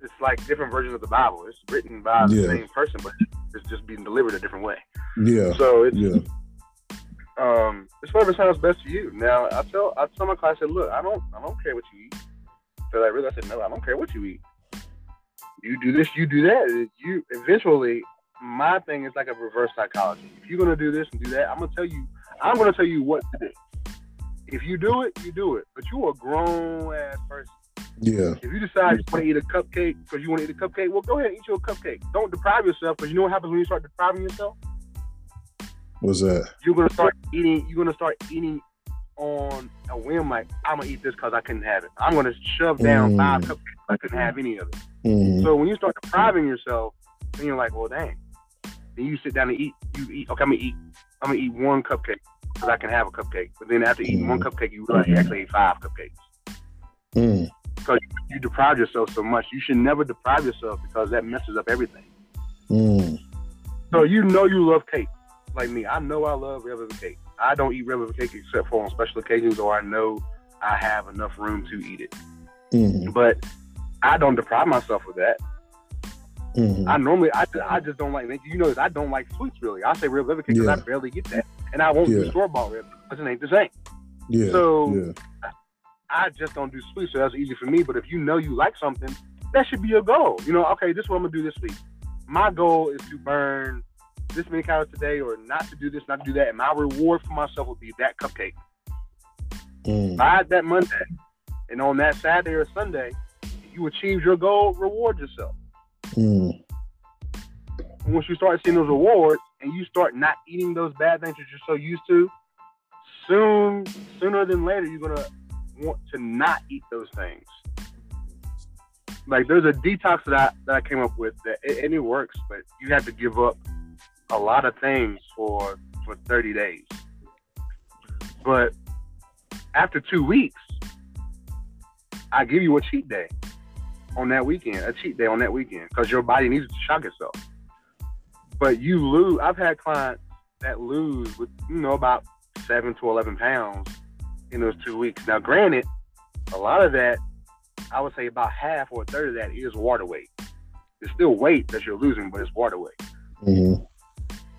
It's like different versions of the Bible. It's written by the Yeah. same person, but it's just being delivered a different way. yeah, So it's yeah. um it's whatever sounds best to you. Now I tell I tell my class, I said, look, I don't I don't care what you eat. So like really I said, no, I don't care what you eat. You do this, you do that. You eventually my thing is like a reverse psychology. If you're gonna do this and do that, I'm gonna tell you I'm gonna tell you what to do. If you do it, you do it. But you a grown ass person. Yeah, If you decide you want to eat a cupcake because you want to eat a cupcake, well, go ahead and eat your cupcake. Don't deprive yourself because you know what happens when you start depriving yourself what's that? you're gonna start eating. You're gonna start eating on a whim. Like I'm gonna eat this because I couldn't have it. I'm gonna shove down Mm. five cupcakes. I couldn't have any of it. Mhm. So when you start depriving yourself, then you're like, well, dang. Then you sit down and eat. You eat. Okay, I'm gonna eat. I'm gonna eat one cupcake because I can have a cupcake. But then after eating one Mm. cupcake, you realize you actually ate five cupcakes. Mm. You deprive yourself so much. You should never deprive yourself because that messes up everything. Mm. So you know you love cake, like me. I know I love velvet cake. I don't eat velvet cake except for on special occasions, or I know I have enough room to eat it. Mhm. But I don't deprive myself of that. Mhm. I normally, I, I just don't like. You know, I don't like sweets really. I say velvet cake because Yeah. I barely get that, and I won't Yeah. do store bought red because it ain't the same. Yeah, So yeah, I just don't do sweets, so that's easy for me. But if you know you like something, that should be your goal. You know, okay, this is what I'm gonna do this week. My goal is to burn this many calories today, or not to do this, not to do that. And my reward for myself will be that cupcake. Mm. Buy it that Monday, and on that Saturday or Sunday, you achieve your goal. Reward yourself. Mm. Once you start seeing those rewards, and you start not eating those bad things that you're so used to, soon, sooner than later, you're gonna want to not eat those things. Like there's a detox that I that I came up with that it, and it works, but you have to give up a lot of things for for 30 days. But after two weeks, I give you a cheat day on that weekend, a cheat day on that weekend, because your body needs to shock itself. But you lose. I've had clients that lose with you know about seven to eleven pounds in those two weeks. Now, granted, a lot of that, I would say about half or a third of that is water weight. It's still weight that you're losing, but it's water weight. Mhm.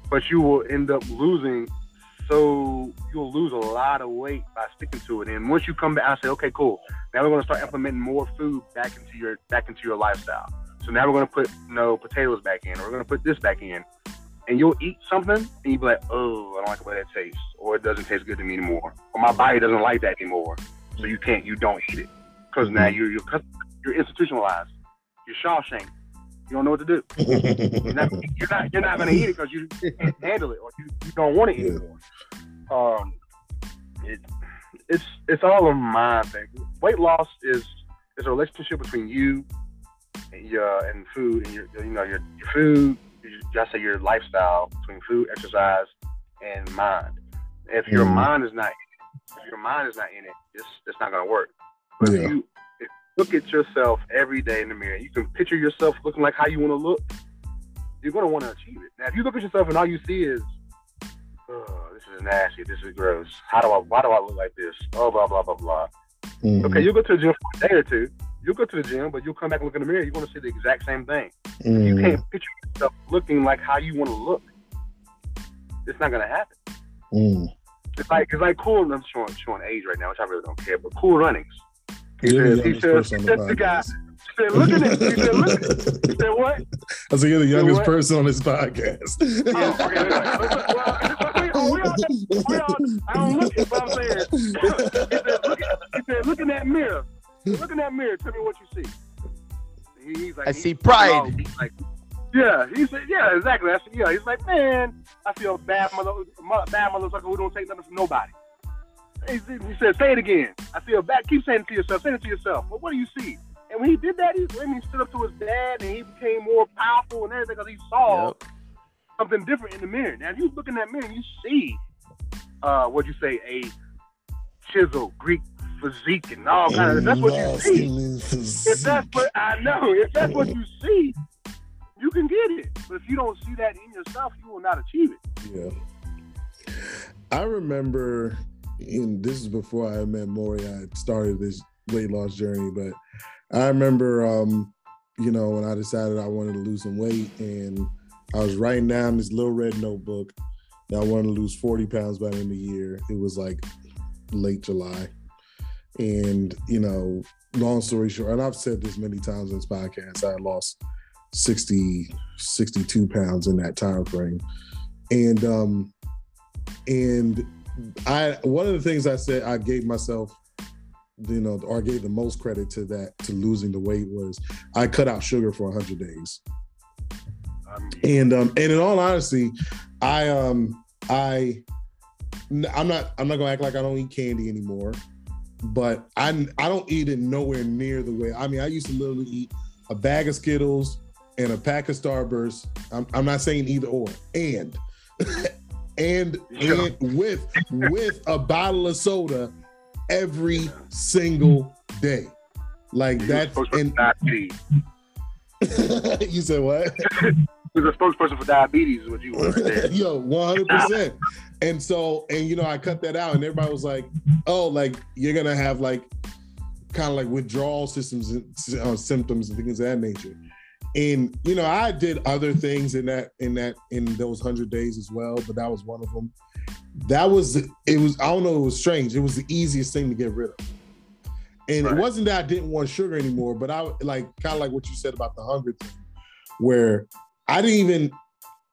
But you will end up losing. So you'll lose a lot of weight by sticking to it. And once you come back, I say, okay, cool. Now we're going to start implementing more food back into your back into your lifestyle. So now we're going to put you know potatoes back in, or we're going to put this back in, and you'll eat something, and you'll be like, oh, I don't like the way that tastes, or it doesn't taste good to me anymore, or my body doesn't like that anymore. So you can't, you don't eat it because now mm-hmm. you're you're you're institutionalized. You're Shawshank. You don't know what to do. You're not *laughs* you're not, you're not going to eat it because you can't handle it, or you, you don't want to eat it. Um, it, it's it's all a mind thing. Weight loss is is a relationship between you and your and food and your you know your, your food, your, just say your lifestyle between food, exercise, and mind. If your Mhm. mind is not if your mind is not in it, it's it's not gonna work. But Yeah. if you look at yourself every day in the mirror, you can picture yourself looking like how you want to look. You're gonna want to achieve it. Now, if you look at yourself and all you see is, oh, this is nasty, this is gross. How do I? Why do I look like this? Oh, blah blah blah blah. Mhm. Okay, you'll go to the gym for a day or two. You'll go to the gym, but you'll come back and look in the mirror. You're going to see the exact same thing. You Mhm. can't picture yourself looking like how you want to look. It's not going to happen. Mhm. It's like it's like cool. I'm showing showing age right now, which I really don't care. But Cool Runnings. He You're the said, he youngest said, person on the said the guy. He said, look at it. He said, look. He said, what? I said you're the youngest person on this podcast. Oh, okay. Well, we all, we all, I don't look at what I'm saying. he, said, look at, he said, look in that mirror. Look in that mirror. Tell me what you see. He- He's like, I he- see pride. He's like, Yeah, he said, yeah, exactly. I said, yeah, he's like, man, I feel bad, mother, bad motherfucker who don't take nothing from nobody. He, he said, say it again. I feel bad. Keep saying it to yourself. Say it to yourself. Well, what do you see? And when he did that, he, I mean, he stood up to his dad and he became more powerful and everything because he saw Yep. something different in the mirror. Now, if you look in that mirror, you see, uh, what you say, a chisel, Greek physique, and all kinds of. That's what you see, if that's what I know, if that's what you *laughs* see, you can get it. But if you don't see that in yourself, you will not achieve it. Yeah. I remember, and this is before I met Mauri, I started this weight loss journey, but I remember, um, you know, when I decided I wanted to lose some weight and I was writing down this little red notebook that I wanted to lose 40 pounds by the end of the year. It was like late July. And, you know, long story short, and I've said this many times in this podcast, I lost 60, 62 pounds in that time frame. And um and I one of the things I said I gave myself, you know, or gave the most credit to that to losing the weight was I cut out sugar for 100 days. And um and in all honesty, I um I I'm not I'm not gonna act like I don't eat candy anymore, but I I don't eat it nowhere near the way. I mean, I used to literally eat a bag of Skittles and a pack of Starburst. I'm, I'm not saying either or, and *laughs* and and with with a bottle of soda every single day. Like that's and *laughs* you said what? *laughs* He was a spokesperson for diabetes, is what you were right. *laughs* Yo, one hundred percent. And so, and you know, I cut that out, and everybody was like, "Oh, like you're gonna have like kind of like withdrawal systems, and, uh, symptoms, and things of that nature." And you know, I did other things in that in that in those hundred days as well, but that was one of them. That was it was I don't know it was strange. It was the easiest thing to get rid of. And Right. it wasn't that I didn't want sugar anymore, but I like kind of like what you said about the hunger thing, where I didn't even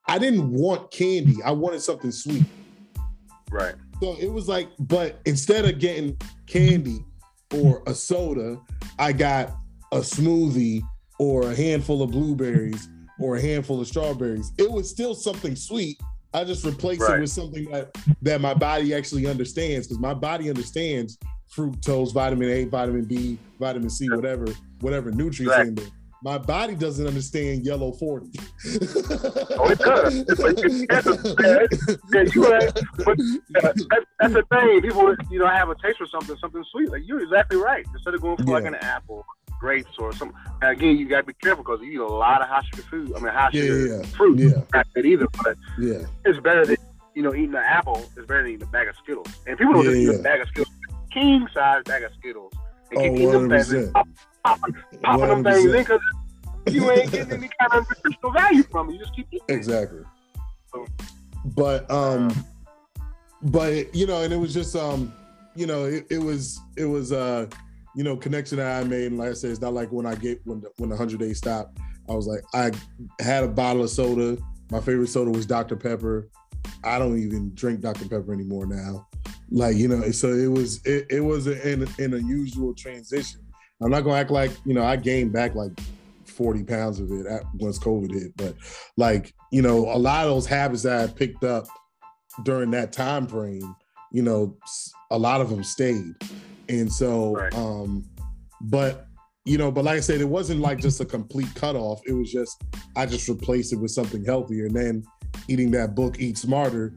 I didn't want candy. I wanted something sweet. Right. So it was like, but instead of getting candy or a soda, I got a smoothie or a handful of blueberries or a handful of strawberries. It was still something sweet. I just replaced Right. it with something that that my body actually understands because my body understands fructose, vitamin A, vitamin B, vitamin C, whatever, whatever nutrients Right. in there. My body doesn't understand yellow 40. Oh, it does. *laughs* That's a- Yeah, you right. But uh, that, that's the thing. People, you know, have a taste for something, something sweet. Like you're exactly right. Instead of going for like an apple, grapes, or some. Again, you got to be careful because you eat a lot of high sugar food. I mean, high Yeah, sugar yeah, yeah. fruit. Yeah. Not either, but yeah. it's better than you know eating an apple. It's better than eating a bag of Skittles. And people don't just eat a bag of Skittles, king size bag of Skittles, and Oh, keep eating them things, 100%. popping, popping them things in because you ain't getting any kind of nutritional value from it. You just keep eating. Exactly. So- But um but you know, and it was just um, you know, it, it was it was uh, you know, connection that I made. And like I said, it's not like when I get when the when the hundred days stop. I was like, I had a bottle of soda. My favorite soda was Dr. Pepper. I don't even drink Dr. Pepper anymore now. Like, you know, so it was it, it was an, in an unusual transition. I'm not gonna act like, you know, I gained back like 40 pounds of it once COVID hit, but like, you know, a lot of those habits that I picked up during that time frame, you know, a lot of them stayed. And so, Right. um, but you know, but like I said, it wasn't like just a complete cutoff. It was just I just replaced it with something healthier. And then eating that book, Eat Smarter.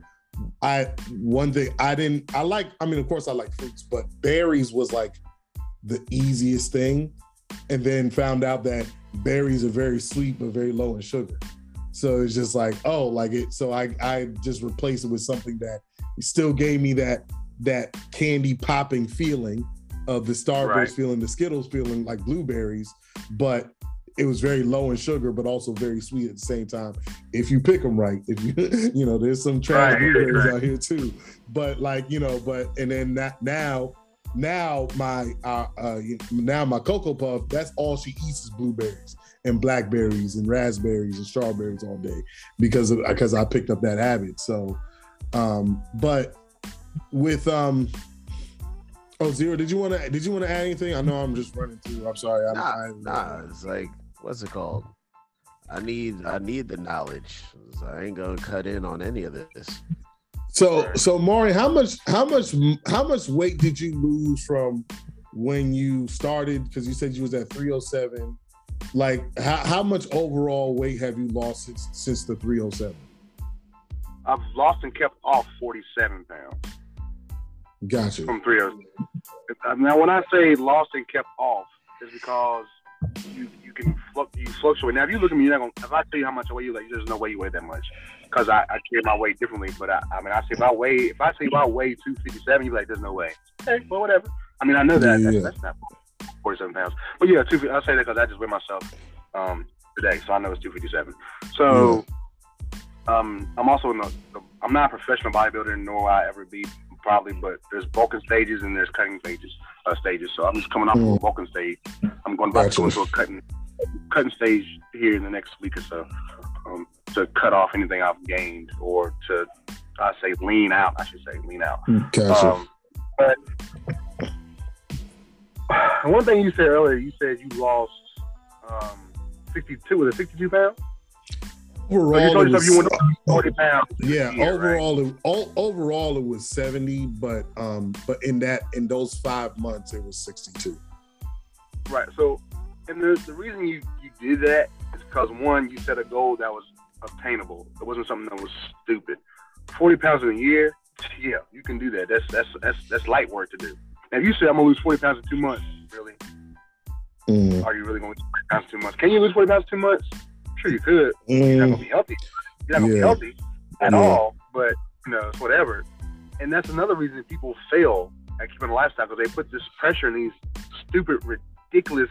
I one thing I didn't I like, I mean, of course I like fruits, but berries was like the easiest thing. And then found out that berries are very sweet but very low in sugar. So it's just like, oh, like it. So I I just replaced it with something that still gave me that that candy popping feeling of the Starburst Right. feeling, the Skittles feeling like blueberries, but it was very low in sugar, but also very sweet at the same time. If you pick them right, if you *laughs* you know, there's some trash Right, blueberries right. out here too. But like you know, but and then that now now my uh, uh now my cocoa puff that's all she eats is blueberries and blackberries and raspberries and strawberries all day because of because I picked up that habit. So, um, but with um, oh zero, did you want to did you want to add anything? I know I'm just running through. I'm sorry. I, Nah, I, nah. It's like what's it called? I need I need the knowledge. I ain't gonna cut in on any of this. So so Mauri, how much how much how much weight did you lose from when you started? Because you said you was at 307. Like how, how much overall weight have you lost since since the 307? I've lost and kept off 47 pounds. Gotcha. From 307. Now when I say lost and kept off, it's because you you can you fluctuate. Now, if you look at me, you're not gonna. If I tell you how much I weigh, you like there's no way you weigh that much, because I, I carry my weight differently. But I, I mean, I say if I weigh, if I say if I weigh 257, you like there's no way. Okay, well whatever. I mean, I know that yeah, that's, that's, not 47 pounds, but yeah, two. I say that because I just weigh myself um, today, so I know it's 257. So. Yeah. Um, I'm also in the, the, I'm not a professional bodybuilder, nor will I ever be probably, but there's bulking stages and there's cutting stages. Uh, stages. So I'm just coming off mm. of a bulking stage. I'm going back to into a cutting cutting stage here in the next week or so um, to cut off anything I've gained or to I say lean out. I should say lean out. Mm, gotcha. Um, but *sighs* one thing you said earlier, you said you lost um, 62. Was it 62 pounds? Overall, so was, you went 40 pounds. Yeah, year, overall, right? it, all, overall it was 70, but um, but in that in those five months it was 62. Right. So, and the the reason you you did that is because one, you set a goal that was obtainable. It wasn't something that was stupid. 40 pounds in a year, yeah, you can do that. That's that's that's that's light work to do. Now, if you say I'm gonna lose 40 pounds in two months, really? Mm. Are you really gonna lose 40 pounds in two months? Can you lose 40 pounds in two months? Sure, you could. Mm. You're not gonna be healthy. You're not gonna be healthy at yeah. all. But you know, it's whatever. And that's another reason people fail at keeping a lifestyle because they put this pressure in these stupid, ridiculous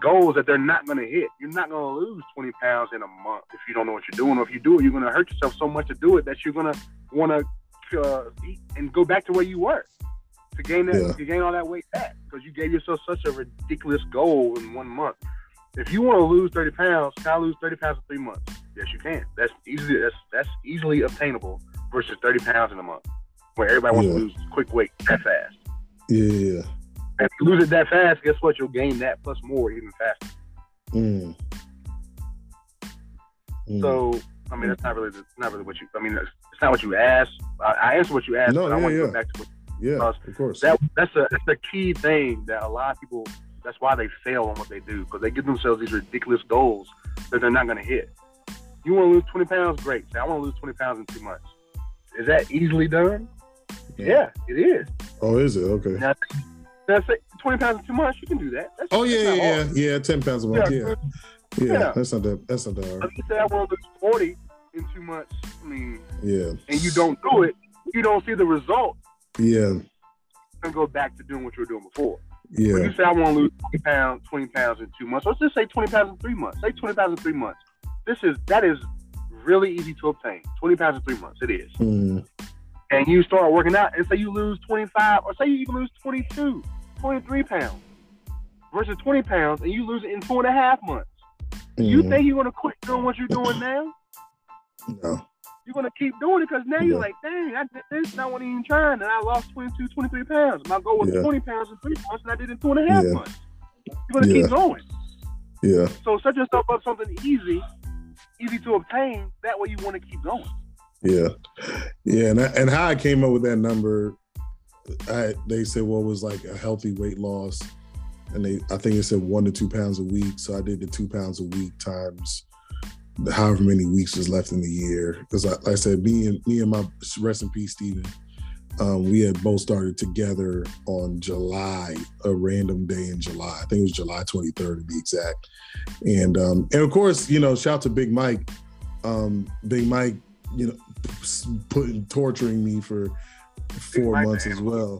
goals that they're not going to hit. You're not going to lose 20 pounds in a month if you don't know what you're doing. Or if you do it, you're going to hurt yourself so much to do it that you're going to want to uh, eat and go back to where you were to gain that, yeah. to gain all that weight back because you gave yourself such a ridiculous goal in one month. If you want to lose 30 pounds, can I lose 30 pounds in three months? Yes, you can. That's easily that's that's easily obtainable versus 30 pounds in a month, where everybody wants yeah. to lose quick weight that fast. Yeah. And if you lose it that fast, guess what? You'll gain that plus more even faster. Mm. Mm. So, I mean, it's not really that's not really what you. I mean, it's, it's not what you asked. I, I answered what you asked, no, but yeah, I want to yeah. go back to what. Yeah, of course. That that's a that's a key thing that a lot of people. That's why they fail on what they do because they give themselves these ridiculous goals that they're not going to hit. You want to lose 20 pounds? Great. Say, I want to lose 20 pounds in two months. Is that easily done? Yeah, yeah it is. Oh, is it? Okay. Now, that's 20 pounds in two months. You can do that. That's, oh, yeah, yeah, hard. yeah. 10 pounds a month. Yeah. Yeah. yeah. yeah. That's not that. That's not that hard. If you say I want to lose 40 in two months, I mean, yeah. And you don't do it, you don't see the result. Yeah. And go back to doing what you were doing before. Yeah. When you say I want to lose 20 pounds, 20 pounds in two months, let's just say 20 pounds in three months. Say 20 pounds in three months this is that is really easy to obtain. 20 pounds in three months, it is. Mm. And you start working out and say you lose 25 or say you even lose 22, 23 pounds versus 20 pounds and you lose it in two and a half months. Mm. You think you're going to quit doing what you're doing now? No. You're going to keep doing it because now yeah. you're like, dang, I did this and I wasn't even trying and I lost 22, 23 pounds. My goal was yeah. 20 pounds in three months and I did it in two and a half yeah. months. You're going to keep going. Yeah. So set yourself up something easy easy to obtain. That way, you want to keep going. Yeah, yeah, and I, and how I came up with that number, I they said well it was like a healthy weight loss, and they I think it said one to two pounds a week. So I did the two pounds a week times however many weeks is left in the year. Because like I said, me and me and my rest in peace, Stephen. Um, we had both started together on July, a random day in July. I think it was July 23rd to be exact. And um, and of course, you know, shout to Big Mike. Um, Big Mike, you know, putting torturing me for four months as well.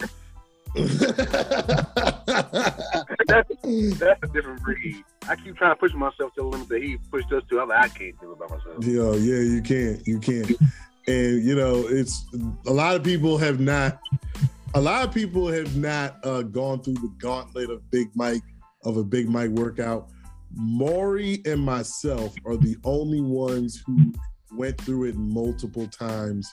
That's, that's a different breed. I keep trying to push myself to the limit that he pushed us to. I'm like, I can't do it by myself. Yeah, yeah, you can't. You can't. and you know, it's a lot of people have not. A lot of people have not uh, gone through the gauntlet of Big Mike of a Big Mike workout. Mauri and myself are the only ones who went through it multiple times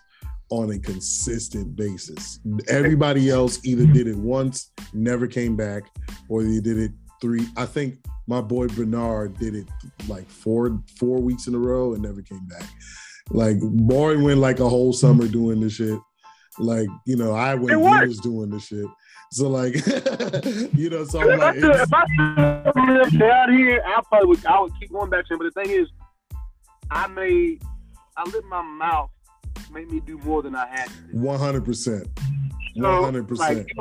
on a consistent basis. Everybody else either did it once, never came back, or they did it three. I think my boy Bernard did it like four four weeks in a row and never came back. Like boy went like a whole summer doing this shit. Like you know, I went years doing this shit. So like, *laughs* you know, so I'm like, if I lived down here, I probably would. I would keep going back to him. But the thing is, I made, I lit my mouth, made me do more than I had to. One hundred percent. One hundred percent. *laughs*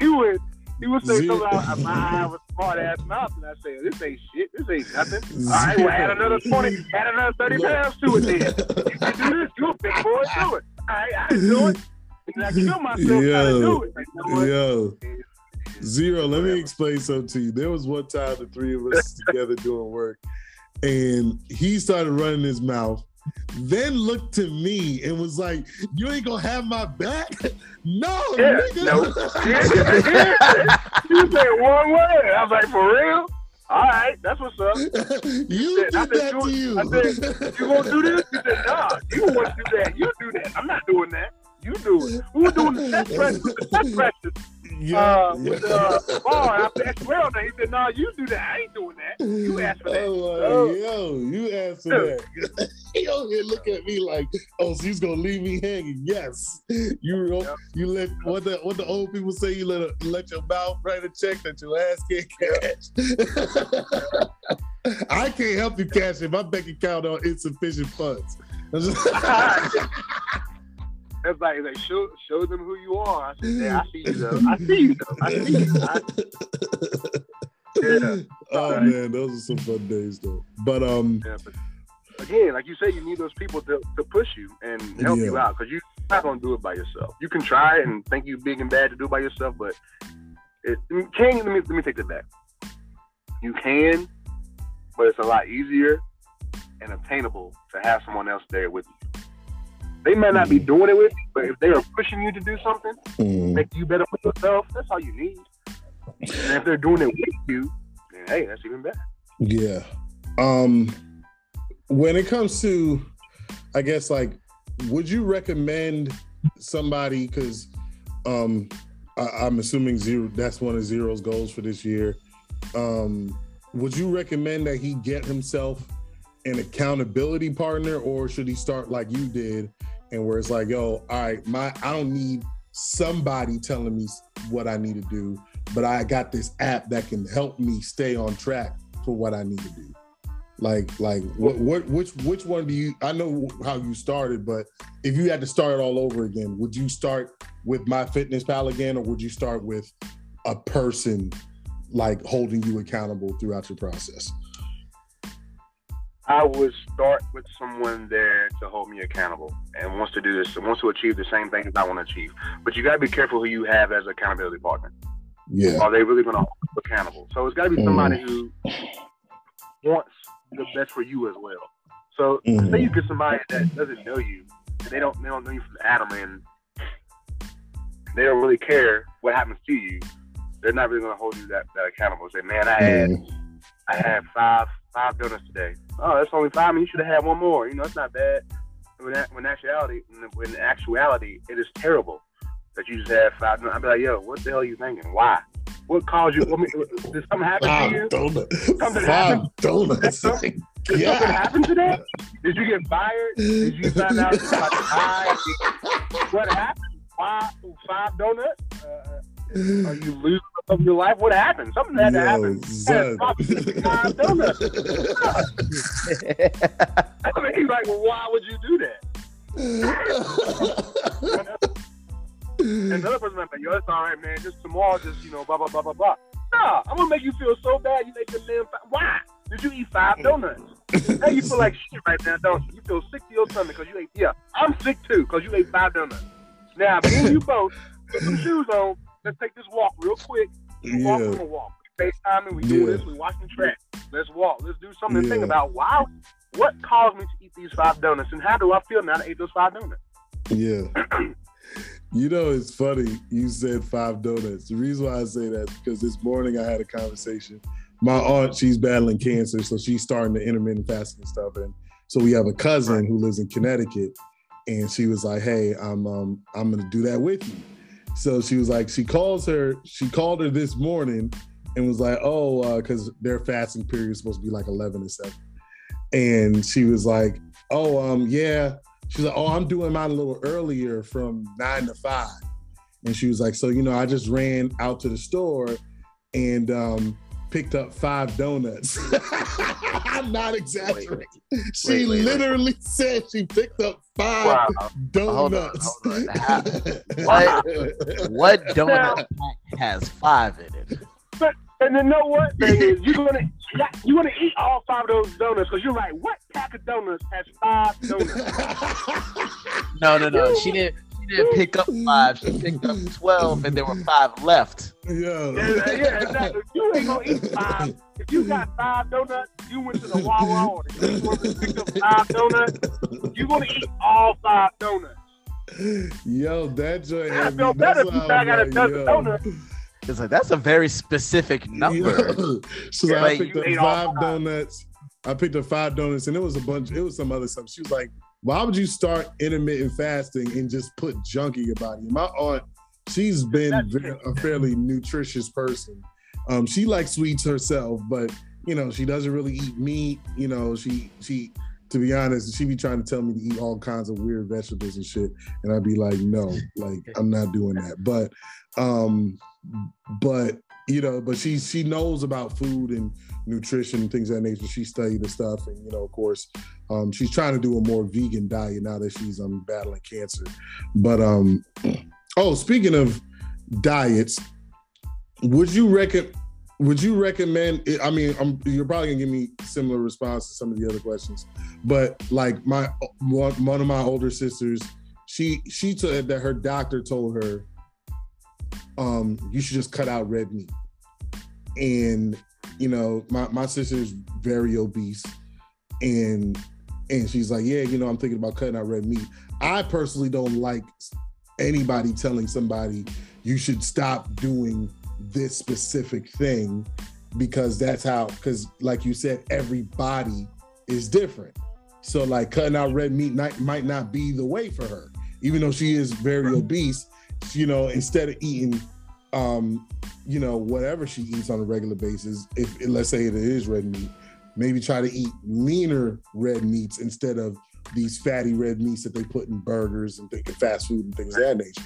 He would. He would say something out I have a smart ass mouth, and I say, "This ain't shit. This ain't nothing." All right, well, add another twenty, add another thirty pounds to it. Then you can do this. You a big boy, do it. All right, I do it. And I kill myself yo, trying to do it. Like, you know yo. Zero, let me explain something to you. There was one time the three of us together doing work, and he started running his mouth, then looked to me and was like, "You ain't gonna have my back." *laughs* no, yeah, nigga. No. yeah, yeah. You said one word. I was like, "For real." All right, that's what's up. *laughs* you said, did that to you. I said, "You gonna do this?" He said, "Nah, you want to do that. You do that. I'm not doing that." You do it. We were doing the test practice, the test practice. Yeah, uh, yeah. *laughs* with uh, bar after Esmeralda. Well, he said, "No, you do that. I ain't doing that. You asked for that." Oh, uh, yo, you asked for that. *laughs* he over here look at me like, "Oh, she's gonna leave me hanging." Yes, you yep. you let what the what the old people say. You let a, let your mouth write a check that your ass can't cash. *laughs* I can't help you cash it. My bank account on insufficient funds. It's like, like show show them who you are. I said, yeah, I see you though. I see you though. I see you. I, *laughs* yeah. Oh man, those are some fun days though. But um yeah, but again, like you say, you need those people to, to push you and help yeah. you out because you're not gonna do it by yourself. You can try and think you big and bad to do it by yourself, but it can let me let me take that back. You can, but it's a lot easier and obtainable to have someone else there with you. They might not be mm. doing it with you, but if they are pushing you to do something, mm. make you better for yourself, that's all you need. And if they're doing it with you, then hey, that's even better. Yeah. Um when it comes to I guess like would you recommend somebody because um I, am assuming zero that's one of zero's goals for this year. Um would you recommend that he get himself an accountability partner or should he start like you did and where it's like, yo, all right, my I don't need somebody telling me what I need to do, but I got this app that can help me stay on track for what I need to do. Like, like what, what, which, which one do you? I know how you started, but if you had to start it all over again, would you start with MyFitnessPal again, or would you start with a person like holding you accountable throughout your process? I would start with someone there to hold me accountable and wants to do this, wants to achieve the same things I want to achieve. But you got to be careful who you have as accountability partner. Yeah. Are they really going to hold you accountable? So it's got to be somebody mm. who wants the best for you as well. So mm. say you get somebody that doesn't know you, and they don't they don't know you from Adam, and they don't really care what happens to you. They're not really going to hold you that, that accountable. Say, man, I had mm. I had five five donuts today oh, that's only five. I mean, you should have had one more. You know, it's not bad. When, when actuality, when actuality, it is terrible that you just had five. I'd be like, yo, what the hell are you thinking? Why? What caused you? What, did something happen five to you? Donuts. Something five happened? donuts. Something, did *laughs* yeah. something happen today? Did you get fired? Did you find out about the What happened? Why five donuts? Uh, are you losing of your life? What happened? Something had to Yo, happen. Son. I mean, he's like, well, why would you do that? and another person might be like, yo, it's all right, man. Just tomorrow, just, you know, blah, blah, blah, blah, blah. Nah, I'm going to make you feel so bad. You make the man, why? Did you eat five donuts? now you feel like shit right now, don't you? You feel sick to your stomach because you ate, yeah, I'm sick too because you ate five donuts. Now, me and you both put some shoes on let's take this walk real quick. Yeah. walk on a walk. We FaceTime and we do yeah. this. We watch the track. Let's walk. Let's do something yeah. think about. Wow, what caused me to eat these five donuts, and how do I feel now that I ate those five donuts? Yeah. *clears throat* you know, it's funny. You said five donuts. The reason why I say that is because this morning I had a conversation. My aunt, she's battling cancer, so she's starting the intermittent fasting and stuff. And so we have a cousin who lives in Connecticut, and she was like, "Hey, I'm um, I'm gonna do that with you." So she was like, she calls her, she called her this morning and was like, "Oh, because uh, their fasting period is supposed to be like eleven to 7. And she was like, "Oh, um, yeah." She's like, "Oh, I'm doing mine a little earlier from nine to five. And she was like, "So you know, I just ran out to the store and um, picked up five donuts. *laughs* I'm not exaggerating. Wait, she wait, wait, literally said she picked up five wow. donuts. Hold on, hold on. *laughs* what, what donut has five in it? But and then know what thing is you're gonna you want to eat all five of those donuts because you're like, what pack of donuts has five donuts? no, no, no. She didn't she didn't pick up five. She picked up twelve, and there were five left. Yeah, yeah, yeah exactly. You ain't gonna eat five. If you got five donuts, you went to the Wawa or the store and picked up five donuts. You're gonna eat all five donuts. Yo, that joint. I feel better if you back out a dozen donuts. It's like that's a very specific number. Yeah. *laughs* So yeah, like, I picked up five donuts. I picked up five donuts, and it was a bunch. It was some other stuff. She was like, why would you start intermittent fasting and just put junk in your body? My aunt, she's been a fairly nutritious person. Um, she likes sweets herself, but you know, she doesn't really eat meat. You know, she she to be honest, she be trying to tell me to eat all kinds of weird vegetables and shit. And I'd be like, no, like I'm not doing that. But um, but you know, but she she knows about food and nutrition things of that nature. She studied the stuff, and you know, of course, um, she's trying to do a more vegan diet now that she's um, battling cancer. But um, oh, speaking of diets, would you reckon? Would you recommend? I mean, I'm, you're probably gonna give me similar response to some of the other questions, but like my one, one of my older sisters, she she said that her doctor told her, um, you should just cut out red meat, and you know, my my sister's very obese, and and she's like, yeah, you know, I'm thinking about cutting out red meat. I personally don't like anybody telling somebody you should stop doing this specific thing because that's how because like you said everybody is different. So like cutting out red meat might, might not be the way for her. Even though she is very obese you know instead of eating um you know whatever she eats on a regular basis if let's say it is red meat maybe try to eat leaner red meats instead of these fatty red meats that they put in burgers and fast food and things of that nature.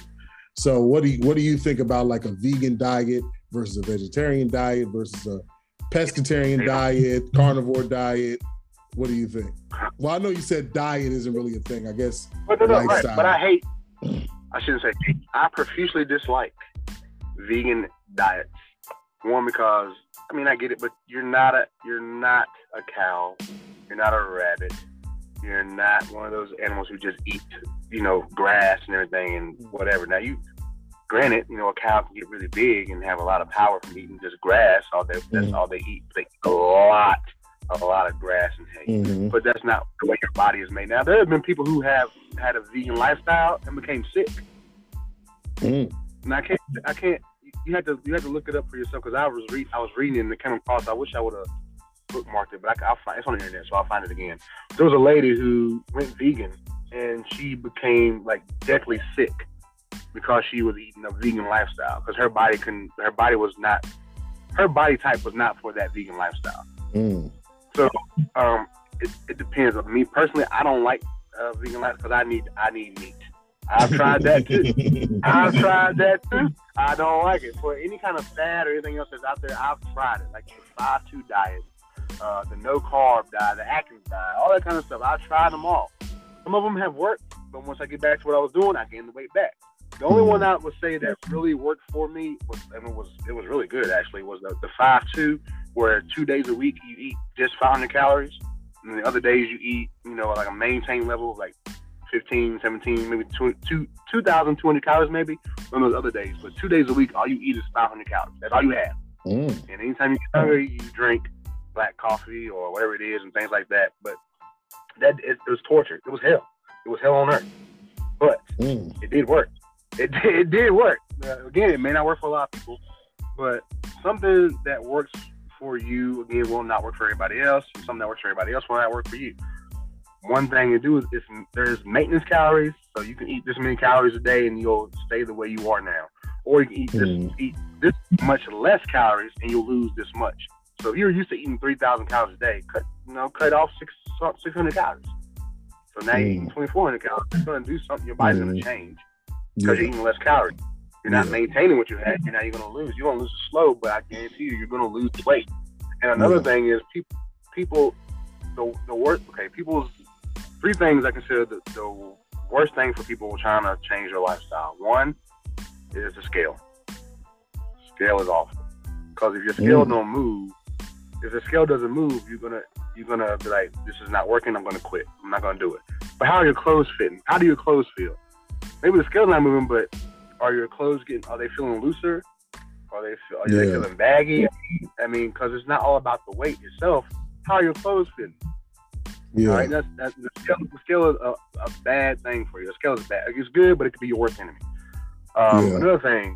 So what do you what do you think about like a vegan diet versus a vegetarian diet versus a pescatarian diet, carnivore diet? What do you think? Well, I know you said diet isn't really a thing. I guess. But, no, no, right. but I hate. I shouldn't say. I profusely dislike vegan diets. One because I mean I get it, but you're not a you're not a cow. You're not a rabbit. You're not one of those animals who just eat, you know, grass and everything and whatever. Now you, granted, you know, a cow can get really big and have a lot of power from eating just grass. All they, that's mm-hmm. all they eat. They eat a lot, a lot of grass and hay. Mm-hmm. But that's not the way your body is made. Now there have been people who have had a vegan lifestyle and became sick. Mm. And I can't, I can't. You had to, you had to look it up for yourself because I was read, I was reading and it came across. I wish I would have bookmarked it, but I, will find it's on the internet, so I'll find it again. There was a lady who went vegan and she became like deathly sick because she was eating a vegan lifestyle because her body can her body was not her body type was not for that vegan lifestyle. Mm. So um, it, it depends. On me personally, I don't like uh, vegan life because I need I need meat. I've tried that too. I've *laughs* tried that too. I don't like it. For any kind of fat or anything else that's out there, I've tried it. Like the five two diet, uh, the no carb diet, the Atkins diet, all that kind of stuff. I've tried them all. Some of them have worked, but once I get back to what I was doing, I gained the weight back. The only one I would say that really worked for me was, and it was it was really good actually, was the, the five two, where two days a week you eat just 500 calories, and the other days you eat, you know, like a maintained level of like 15, 17, maybe 2,200 calories maybe on those other days. But two days a week, all you eat is 500 calories. That's all you have. Mm. And anytime you get hungry, you drink black coffee or whatever it is and things like that. But that it, it was torture. It was hell. It was hell on earth. But mm. it did work. It, *laughs* it did work. Uh, again, it may not work for a lot of people, but something that works for you again will not work for everybody else. Something that works for everybody else will not work for you. One thing to do is, there's maintenance calories, so you can eat this many calories a day and you'll stay the way you are now. or you can eat this Mm. eat this much less calories and you'll lose this much. So if you're used to eating three thousand calories a day, cut you know cut off six six hundred calories. So now you're eating Mm. twenty four hundred calories. It's going to do something. Your body's going Mm. to change because Yeah. you're eating less calories. You're not Yeah. maintaining what you had. You're now you're going to lose. You're going to lose it slow, but I guarantee you, you're going to lose weight. And another Yeah. thing is people, people, the the worst. Okay, people's three things I consider the, the worst thing for people trying to change their lifestyle. One is the scale. Scale is awful because if your scale Mm. don't move, if the scale doesn't move, you're gonna you're gonna be like, this is not working. I'm gonna quit. I'm not gonna do it. But how are your clothes fitting? How do your clothes feel? Maybe the scale's not moving, but are your clothes getting? Are they feeling looser? Are they feel, are they feeling baggy? I mean, because it's not all about the weight itself. How are your clothes fitting? Yeah. All right, that's, that's the scale. The scale is a, a bad thing for you. The scale is bad. It's good, but it could be your worst enemy. Um, Yeah. Another thing,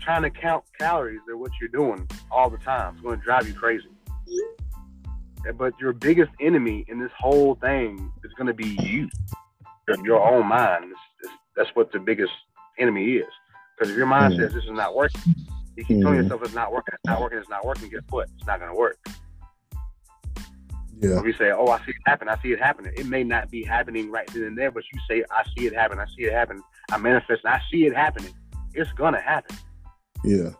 trying to count calories at what you're doing all the time is going to drive you crazy. But your biggest enemy in this whole thing is going to be you, your, your own mind. It's- it's- that's what the biggest enemy is. Because if your mind Mm. says this is not working, you keep telling Mm. yourself it's not working, it's not working, it's not working. Guess what? It's not going to work. Yeah. If you say, "Oh, I see it happen," I see it happening. It may not be happening right then and there, but you say, "I see it happen. I see it happen. I manifest. I see it happening." It's gonna happen, Yeah.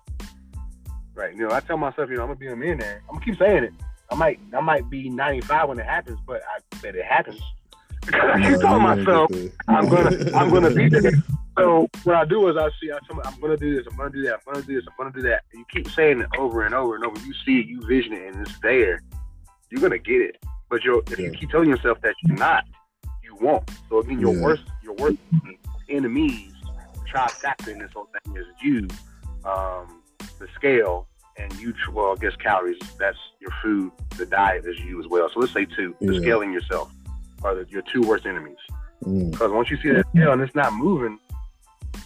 right? You know, I tell myself, you know, I'm gonna be a millionaire. I'm gonna keep saying it. I might, I might be 95 when it happens, but I bet it happens. I keep telling myself, I'm gonna. I'm gonna be *laughs* there. So what I do is I see, I tell I'm gonna do this, I'm gonna do that, I'm gonna do this, I'm gonna do that. And you keep saying it over and over and over. You see it, you vision it, and it's there. You're gonna get it. But you're, if you keep telling yourself that you're not, you won't. So again, your Yeah. worst, your worst enemies, trifecta in this whole thing is you, um, the scale, and you. Well, I guess calories. That's your food. The diet is you as well. So let's say two. The Yeah. scale and yourself are the, your two worst enemies. Mm. Because once you see that scale and it's not moving,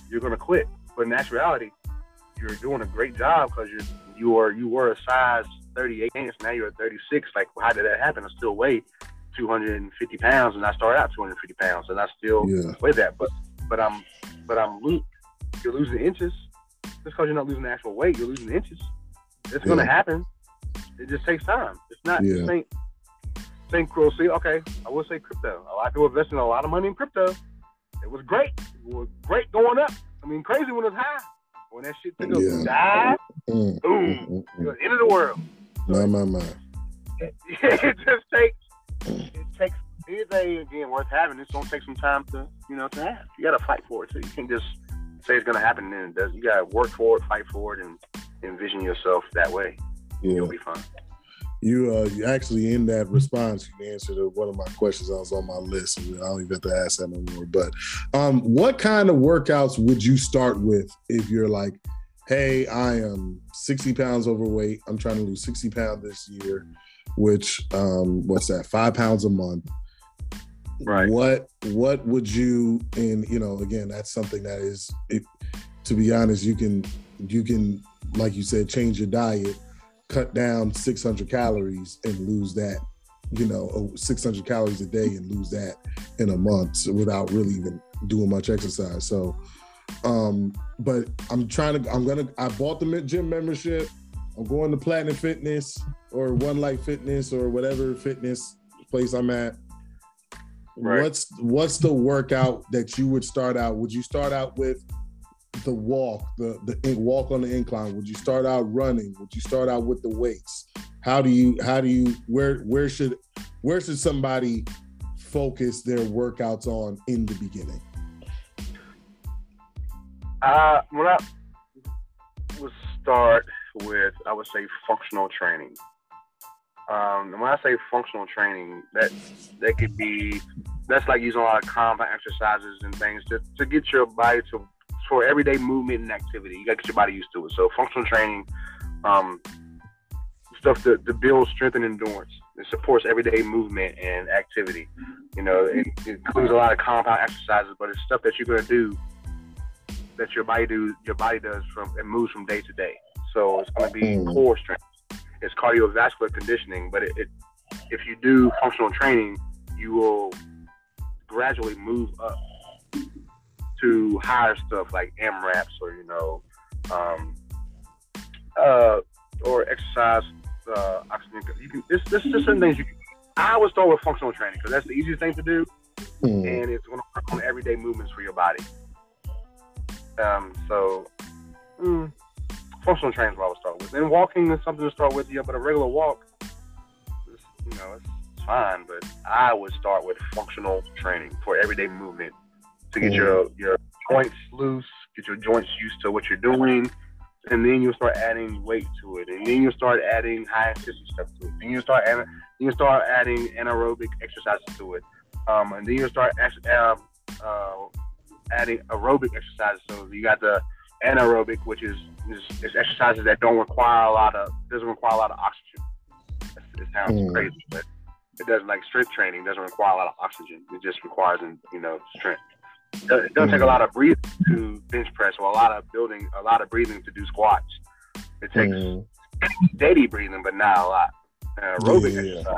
you're gonna quit. But in actuality, you're doing a great job because you're you are you were a size 38 inch, now you're a 36. Like, how did that happen? I still weigh 250 pounds, and I started out 250 pounds, and I still Yeah. weigh that. But but I'm but I'm lo- you're losing inches. Just because you're not losing the actual weight, you're losing inches. It's gonna happen. It just takes time. It's not Yeah. this ain't Think crow see okay i will say crypto a lot of people investing a lot of money in crypto it was great it was great going up i mean crazy when it's high when that shit took Yeah. a dive Mm. boom Mm, mm, mm. was end of the world My, my, my. it *laughs* just takes it takes anything again worth having it's gonna take some time to you know to have you gotta fight for it so you can't just say it's gonna happen and then it does you gotta work for it fight for it and envision yourself that way Yeah. you'll be fine You uh you actually in that response you answered one of my questions that was on my list. I don't even have to ask that no more. But um what kind of workouts would you start with if you're like, hey, I am 60 pounds overweight. I'm trying to lose 60 pounds this year, which um what's that, five pounds a month. Right. What what would you and you know, again, that's something that is it, to be honest, you can you can, like you said, change your diet cut down 600 calories and lose that, you know, 600 calories a day and lose that in a month without really even doing much exercise. So, um, but I'm trying to, I'm gonna, I bought the gym membership. I'm going to Platinum Fitness or One Life Fitness or whatever fitness place I'm at. Right. What's what's the workout that you would start out? Would you start out with the walk, the the walk on the incline? Would you start out running? Would you start out with the weights? How do you how do you where where should where should somebody focus their workouts on in the beginning? Uh, I would start with, I would say functional training. Um, when I say functional training, that that could be that's like using a lot of compound exercises and things to, to get your body to for everyday movement and activity. You got to get your body used to it. So functional training, um, stuff to, to build strength and endurance. It supports everyday movement and activity. You know, it, it includes a lot of compound exercises, but it's stuff that you're gonna do that your body do your body does from and moves from day to day. So it's going to be Mm. core strength. It's cardiovascular conditioning, but it, it if you do functional training, you will gradually move up to higher stuff like AMRAPs or you know, um, uh, or exercise uh, oxygen. You can. This this is just certain things you. Can, I would start with functional training because that's the easiest thing to do, Mm. and it's going to work on everyday movements for your body. Um, so, mm, functional training is what I would start with. Then walking is something to start with, yeah, but a regular walk, is, you know, it's fine. But I would start with functional training for everyday movement to get Mm. your your joints loose, get your joints used to what you're doing, and then you'll start adding weight to it, and then you'll start adding high intensity stuff to it. Then you start adding you start adding anaerobic exercises to it, um, and then you start ex- uh, uh, adding aerobic exercises. So you got the anaerobic, which is, is, is exercises that don't require a lot of doesn't require a lot of oxygen. It sounds Mm. crazy, but it doesn't like strength training doesn't require a lot of oxygen. It just requires you know strength. It doesn't- doesn't take a Mm. lot of breathing to bench press or a lot of building a lot of breathing to do squats. It takes Mm. steady breathing, but not a lot. Aerobic Yeah. exercise.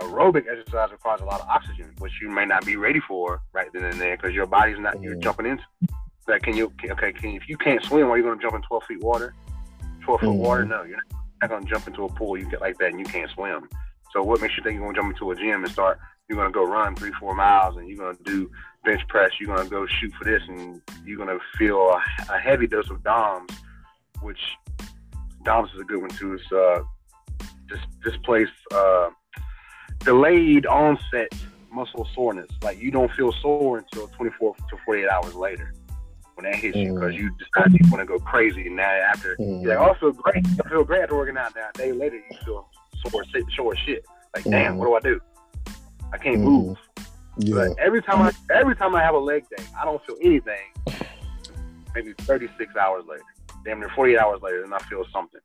Aerobic exercise requires a lot of oxygen, which you may not be ready for right then and there because your body's not. You're Mm. jumping into. Like, can you? Okay, can if you can't swim, are you going to jump in 12 feet water? 12 foot Mm. water? No, you're not going to jump into a pool you get like that and you can't swim. So what makes you think you're going to jump into a gym and start? You're going to go run three, four miles, and you're going to do bench press. You're going to go shoot for this, and you're going to feel a, a heavy dose of DOMS, which DOMS is a good one too. It's uh, just this displaced uh, delayed onset muscle soreness. Like you don't feel sore until 24 to 48 hours later when that hits you because Mm. you decide you want to go crazy. And now after Mm. you're like, oh, I feel great. I feel great after working out. Now a day later you feel sore, sore shit. Like damn, Mm. what do I do? I can't Mhm. move. Yeah. But every time I every time I have a leg day, I don't feel anything. Maybe 36 hours later, damn near 48 hours later, and I feel something.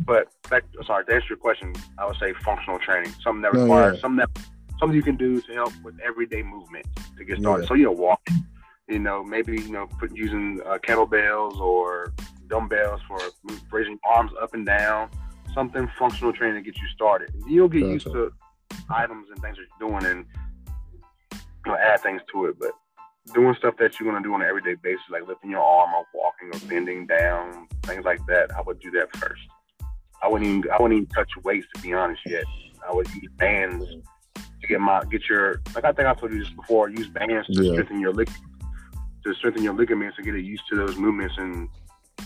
But back, sorry to answer your question, I would say functional training, something that No, requires yeah. something that something you can do to help with everyday movement to get started. Yeah. So you know, walking, you know, maybe you know, put using uh, kettlebells or dumbbells for raising arms up and down, something functional training to get you started. You'll get used to items and things that you're doing, and you know, add things to it. But doing stuff that you're gonna do on an everyday basis, like lifting your arm or walking or bending down, things like that, I would do that first. I wouldn't even I wouldn't even touch weights to be honest yet. I would use bands to get my get your like I think I told you this before. Use bands to Yeah. strengthen your lig- to strengthen your ligaments and get it used to those movements and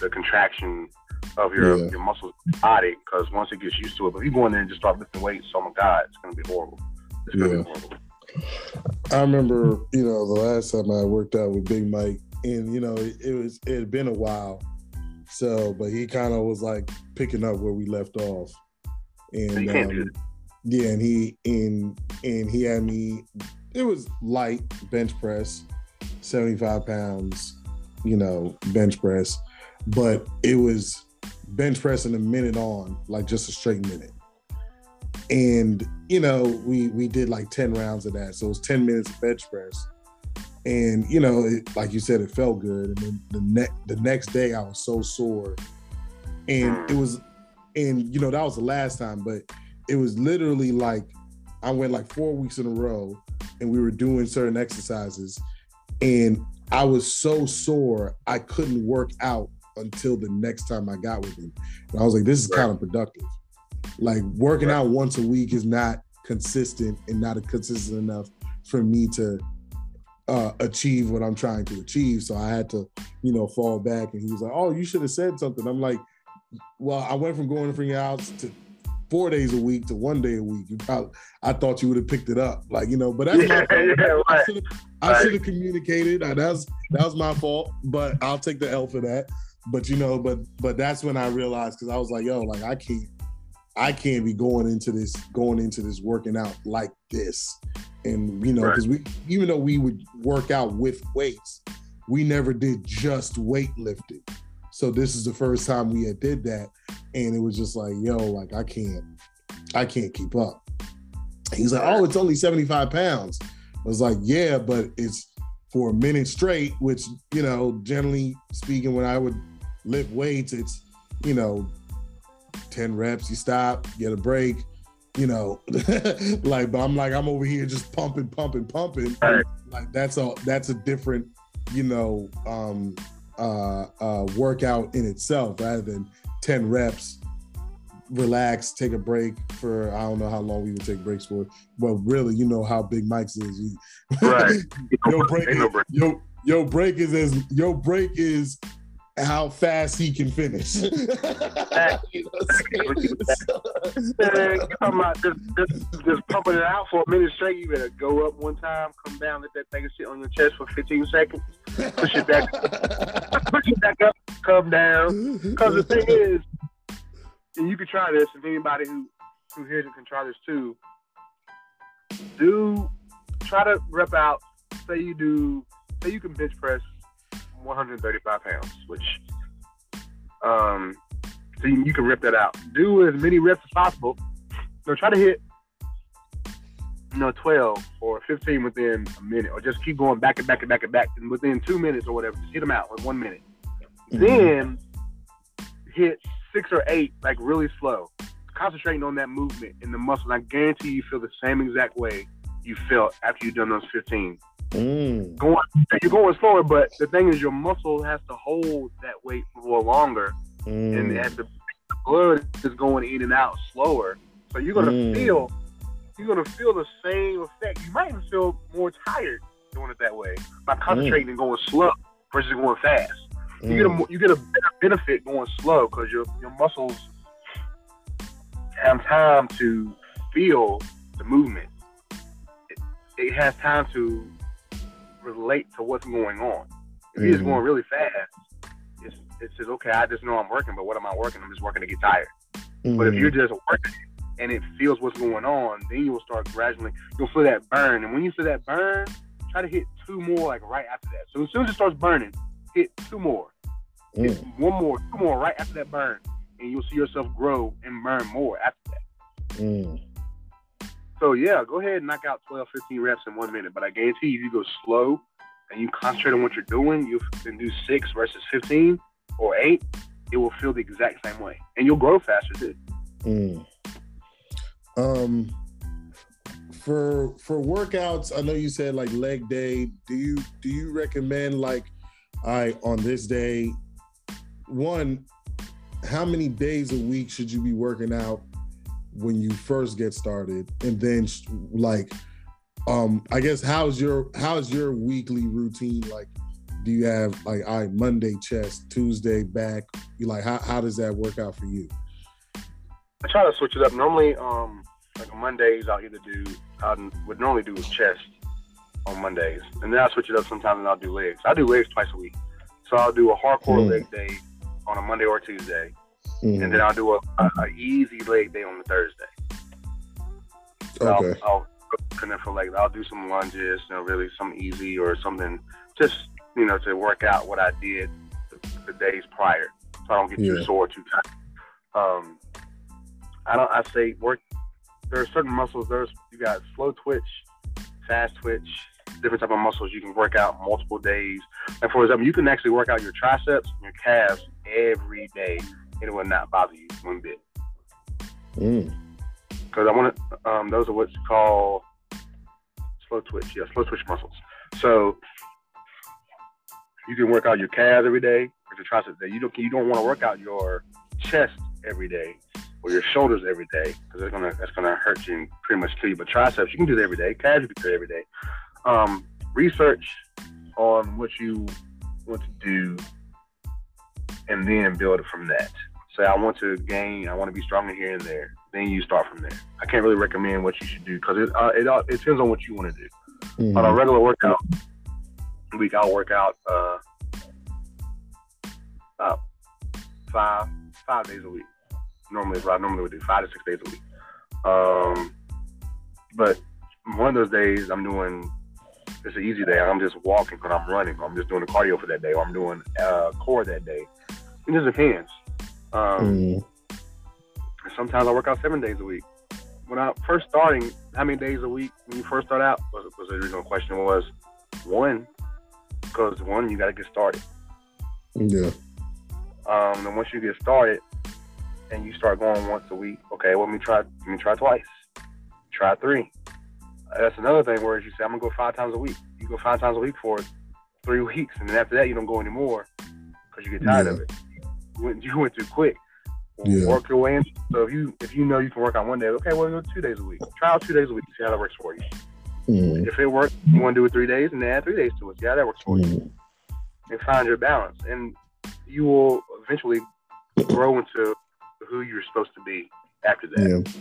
the contraction of your Yeah. your muscles body. Because once it gets used to it, but if you go in there and just start lifting weights, oh my god, it's gonna be horrible. It's gonna Yeah. be horrible. I remember, you know, the last time I worked out with Big Mike, and you know, it, it was it had been a while. So, but he kind of was like picking up where we left off, and um, yeah, and he and and he had me. It was light bench press, seventy five pounds, you know, bench press, but it was bench pressing a minute on, like just a straight minute. And you know, we we did like ten rounds of that, so it was ten minutes of bench press. And you know, it, like you said, it felt good. And then the next the next day, I was so sore, and it was, and you know, that was the last time, but it was literally like I went like four weeks in a row, and we were doing certain exercises, and I was so sore I couldn't work out until the next time I got with him. And I was like, this is kind of productive. Like working out once a week is not consistent and not consistent enough for me to uh, achieve what I'm trying to achieve. So I had to, you know, fall back. And he was like, "Oh, you should have said something." I'm like, "Well, I went from going from your house to four days a week to one day a week. You probably, I thought you would have picked it up, like you know. But that's my Yeah, fault. I should have, Right. communicated. That was that was my fault. But I'll take the L for that. But you know, but but that's when I realized because I was like, yo, like I can't, I can't be going into this, going into this working out like this. And you know, Right. because we even though we would work out with weights, we never did just weightlifting. So this is the first time we had did that, and it was just like, yo, like I can't, I can't keep up. He's like, oh, it's only seventy five pounds. I was like, yeah, but it's for a minute straight, which you know, generally speaking, when I would lift weights, it's you know, ten reps, you stop, get a break, you know, *laughs* like, but I'm like, I'm over here just pumping, pumping, pumping. Right. Like that's a that's a different, you know, um uh uh workout in itself rather than 10 reps, relax, take a break for I don't know how long we would take breaks for, but really, you know how big Mike's is. Right. *laughs* your break, no break. your your break is as your break is how fast he can finish. *laughs* I'm just, just pumping it out for a minute straight. You better go up one time, come down, let that thing sit on your chest for 15 seconds, push it back, push it back up, come down. Because the thing is, and you can try this, if anybody who who hears it can try this too. Do try to rep out. Say you do. Say you can bench press 135 pounds, which um, so you, you can rip that out. Do as many reps as possible. So try to hit, you know, 12 or 15 within a minute, or just keep going back and back and back and back, and within two minutes or whatever, just hit them out in one minute. Then hit six or eight like really slow, concentrating on that movement in the muscle. I guarantee you feel the same exact way you felt after you've done those 15 Mm. going you're going slower, but the thing is your muscle has to hold that weight for longer and Mm. as the blood is going in and out slower. So you're gonna Mm. feel you're gonna feel the same effect. You might even feel more tired doing it that way by concentrating and going slow versus going fast. You get a Mm. you get a better benefit going slow because your your muscles have time to feel the movement. It, it has time to relate to what's going on. If you're just Mhm. going really fast, it's it says okay, I just know I'm working, but what am I working? I'm just working to get tired. But if you're just working and it feels what's going on, then you'll start gradually you'll feel that burn. And when you feel that burn, try to hit two more like right after that. So as soon as it starts burning, hit two more. Hit Mm. one more, two more right after that burn. And you'll see yourself grow and burn more after that. Mm. So yeah, go ahead and knock out 12, 15 reps in one minute. But I guarantee you, if you go slow and you concentrate on what you're doing, you can do six versus 15 or eight, it will feel the exact same way. And you'll grow faster too. Mm. Um, for for workouts, I know you said like leg day. Do you do you recommend like, I on this day, one, how many days a week should you be working out when you first get started, and then like, um, I guess how's your how's your weekly routine like? Do you have like I Monday chest, Tuesday back? You like how how does that work out for you? I try to switch it up. Normally, um, like on Mondays, I'll either do, I would normally do chest on Mondays, and then I switch it up sometimes and I'll do legs. I do legs twice a week, so I'll do a hardcore Mm. leg day on a Monday or Tuesday, Mm. and then I'll do a, a, a easy leg day on the Thursday. So Okay. I'll, then for like I'll do some lunges, you know, really some easy or something, just you know, to work out what I did the, the days prior, so I don't get too Yeah. sore too tight. Um, I don't. I say work. There are certain muscles. There's you got slow twitch, fast twitch, different type of muscles you can work out multiple days. And for example, you can actually work out your triceps and your calves every day, it will not bother you one bit Mm. because I want to. Um, those are what's called slow twitch. Yeah, slow twitch muscles. So you can work out your calves every day or your triceps. Day. You don't. You don't want to work out your chest every day or your shoulders every day because that's gonna that's gonna hurt you and pretty much kill you. But triceps, you can do that every day. Calves, you can do every day. Um, research on what you want to do, and then build it from that. Say I want to gain, I want to be stronger here and there. Then you start from there. I can't really recommend what you should do because it uh, it, all, it depends on what you want to do. Mhm. On a regular workout week, I'll work out uh, about five five days a week. Normally, what I normally would do five to six days a week. Um, but one of those days, I'm doing it's an easy day. I'm just walking because I'm running. I'm just doing the cardio for that day, or I'm doing uh, core that day. It just depends. Um, Mm. sometimes I work out seven days a week. When I first starting, how many days a week when you first start out was, was the original question was one, because one you got to get started. Yeah. Um, and once you get started and you start going once a week, okay, well, let me try, let me try twice. try three. That's another thing where you say, I'm gonna go five times a week. You go five times a week for three *laughs* weeks, and then after that, you don't go anymore because you get tired Yeah. of it. You went, *laughs* you went too quick. Yeah. Work your way in. So if you if you know you can work on one day, okay, well, go two days a week. Try out two days a week. See how that works for you. Mm, If it works, you want to do it three days, and then add three days to it. See how that works for you, mm, and find your balance. And you will eventually grow into who you're supposed to be after that. yeah.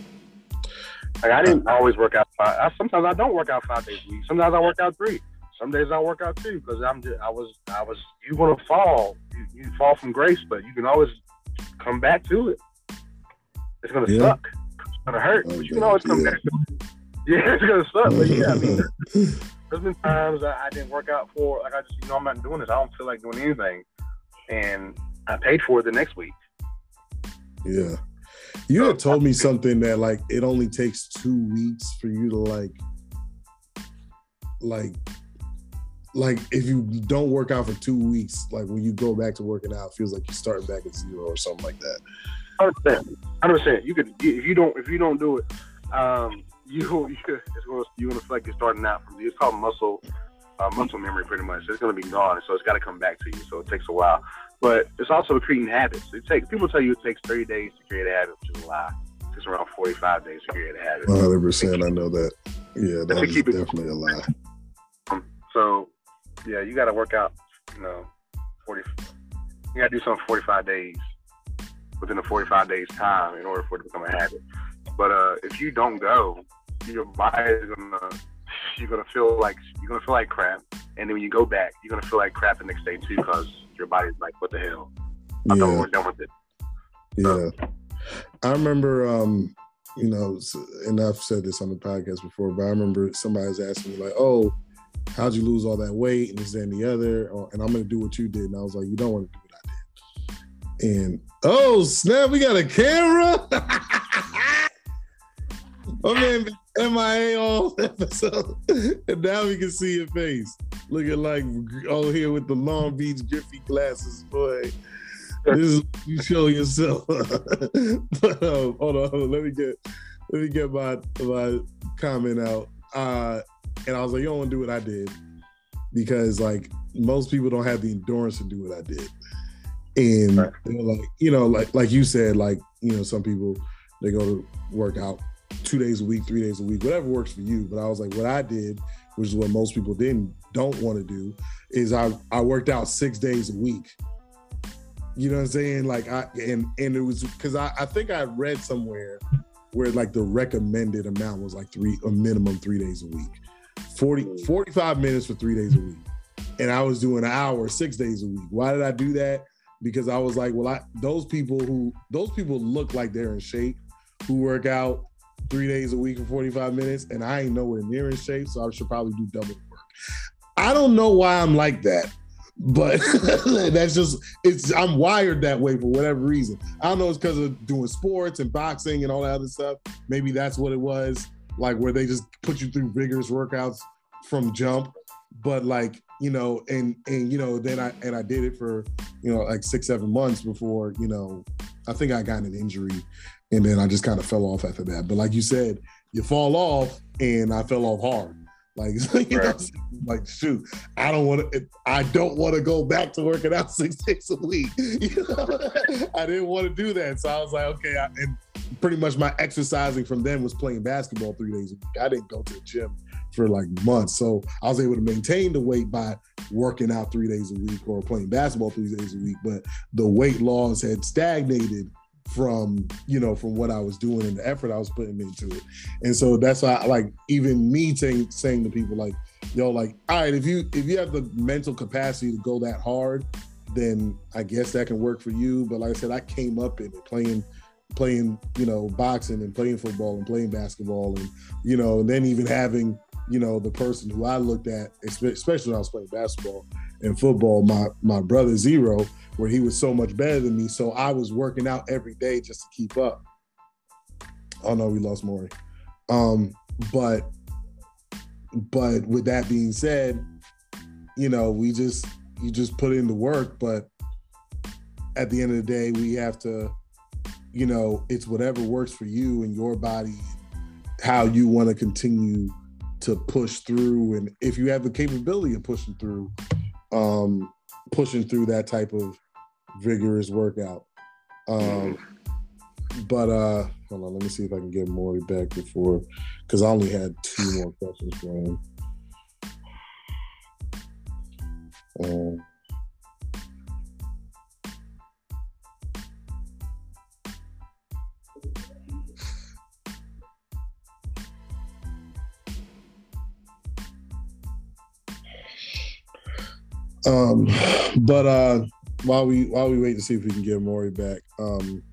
Like I didn't always work out. Five, I, sometimes I don't work out five days a week. Sometimes I work out three. Some days I work out two because I'm just I was I was you gonna fall. You, you fall from grace, but you can always come back to it. It's gonna Yeah. suck. It's gonna hurt, but you can always come Yeah. back. to it. *laughs* Yeah, it's gonna suck, but yeah, I mean, *laughs* there's been times I, I didn't work out for like I just you know I'm not doing this. I don't feel like doing anything, and I paid for it the next week. Yeah. You had told me something that like it only takes two weeks for you to like like like if you don't work out for two weeks, like when you go back to working out, it feels like you're starting back at zero or something like that. Understand? percent. You could if you don't if you don't do it, um, you *laughs* you it's gonna you're gonna feel like you're starting out from it's called muscle uh, muscle memory pretty much. It's gonna be gone, so it's got to come back to you. So it takes a while, but it's also creating habits. It takes people tell you it takes 30 days to create a habit, which is a lie. It takes around 45 days to create a habit. One hundred percent, I know that. Yeah, that's Let's is keep it- definitely a lie. So yeah, you got to work out. You know, 40. You got to do something 45 days within a 45 days time in order for it to become a habit. But uh, if you don't go, your body is gonna you're gonna feel like you're gonna feel like crap, and then when you go back, you're gonna feel like crap the next day too because your body's like, what the hell? I thought we Yeah, were done with it. yeah. I remember um, you know, and I've said this on the podcast before, but I remember somebody was asking me like, "Oh, how'd you lose all that weight?" and this and the other, or, and I'm gonna do what you did, and I was like, "You don't want to do what I did." And oh snap, we got a camera. *laughs* oh man, MIA all *laughs* episode, and now we can see your face, looking like oh here with the Long Beach Griffey glasses, boy. This is you show yourself. *laughs* but um, hold on, hold on, let me get let me get my my comment out. Uh, and I was like, you don't want to do what I did because like most people don't have the endurance to do what I did. And Right. like, you know, like like you said, like you know, some people they go to work out two days a week, three days a week, whatever works for you. But I was like, what I did, which is what most people didn't don't want to do, is I I worked out six days a week. You know what I'm saying? Like I and and it was because I, I think I read somewhere where like the recommended amount was like three a minimum three days a week. 40, mm. 45 minutes for three days a week. And I was doing an hour six days a week. Why did I do that? Because I was like, well, I those people who those people look like they're in shape who work out three days a week for 45 minutes, and I ain't nowhere near in shape, so I should probably do double work. I don't know why I'm like that, but *laughs* that's just it's I'm wired that way for whatever reason. I don't know it's because of doing sports and boxing and all that other stuff. Maybe that's what it was, like where they just put you through rigorous workouts from jump. But like, you know, and and you know, then I and I did it for, you know, like six, seven months before, you know, I think I got an injury and then I just kind of fell off after that. But like you said, you fall off and I fell off hard. Like, *laughs* you know, like shoot, I don't want to. I don't want to go back to working out *laughs* six days a week. *laughs* You know? I didn't want to do that, so I was like, okay. I, and pretty much my exercising from then was playing basketball three days a week. I didn't go to the gym for like months, so I was able to maintain the weight by working out three days a week or playing basketball three days a week. But the weight loss had stagnated from you know from what I was doing and the effort I was putting into it. And so that's why like even me saying saying to people like, yo, like, all right, if you if you have the mental capacity to go that hard, then I guess that can work for you. But like I said, I came up in it playing playing, you know, boxing and playing football and playing basketball and you know, and then even having, you know, the person who I looked at, especially when I was playing basketball and football, my my brother Zero, where he was so much better than me. So I was working out every day just to keep up. Oh no, we lost Mauri. Um, but but with that being said, you know, we just you just put in the work, but at the end of the day, we have to, you know, it's whatever works for you and your body, how you want to continue to push through. And if you have the capability of pushing through um pushing through that type of vigorous workout. Um but uh hold on let me see if i can get Mauri back before because i only had two more questions for him. Um, Um, *sighs* but uh, while we while we wait to see if we can get Mauri back, um,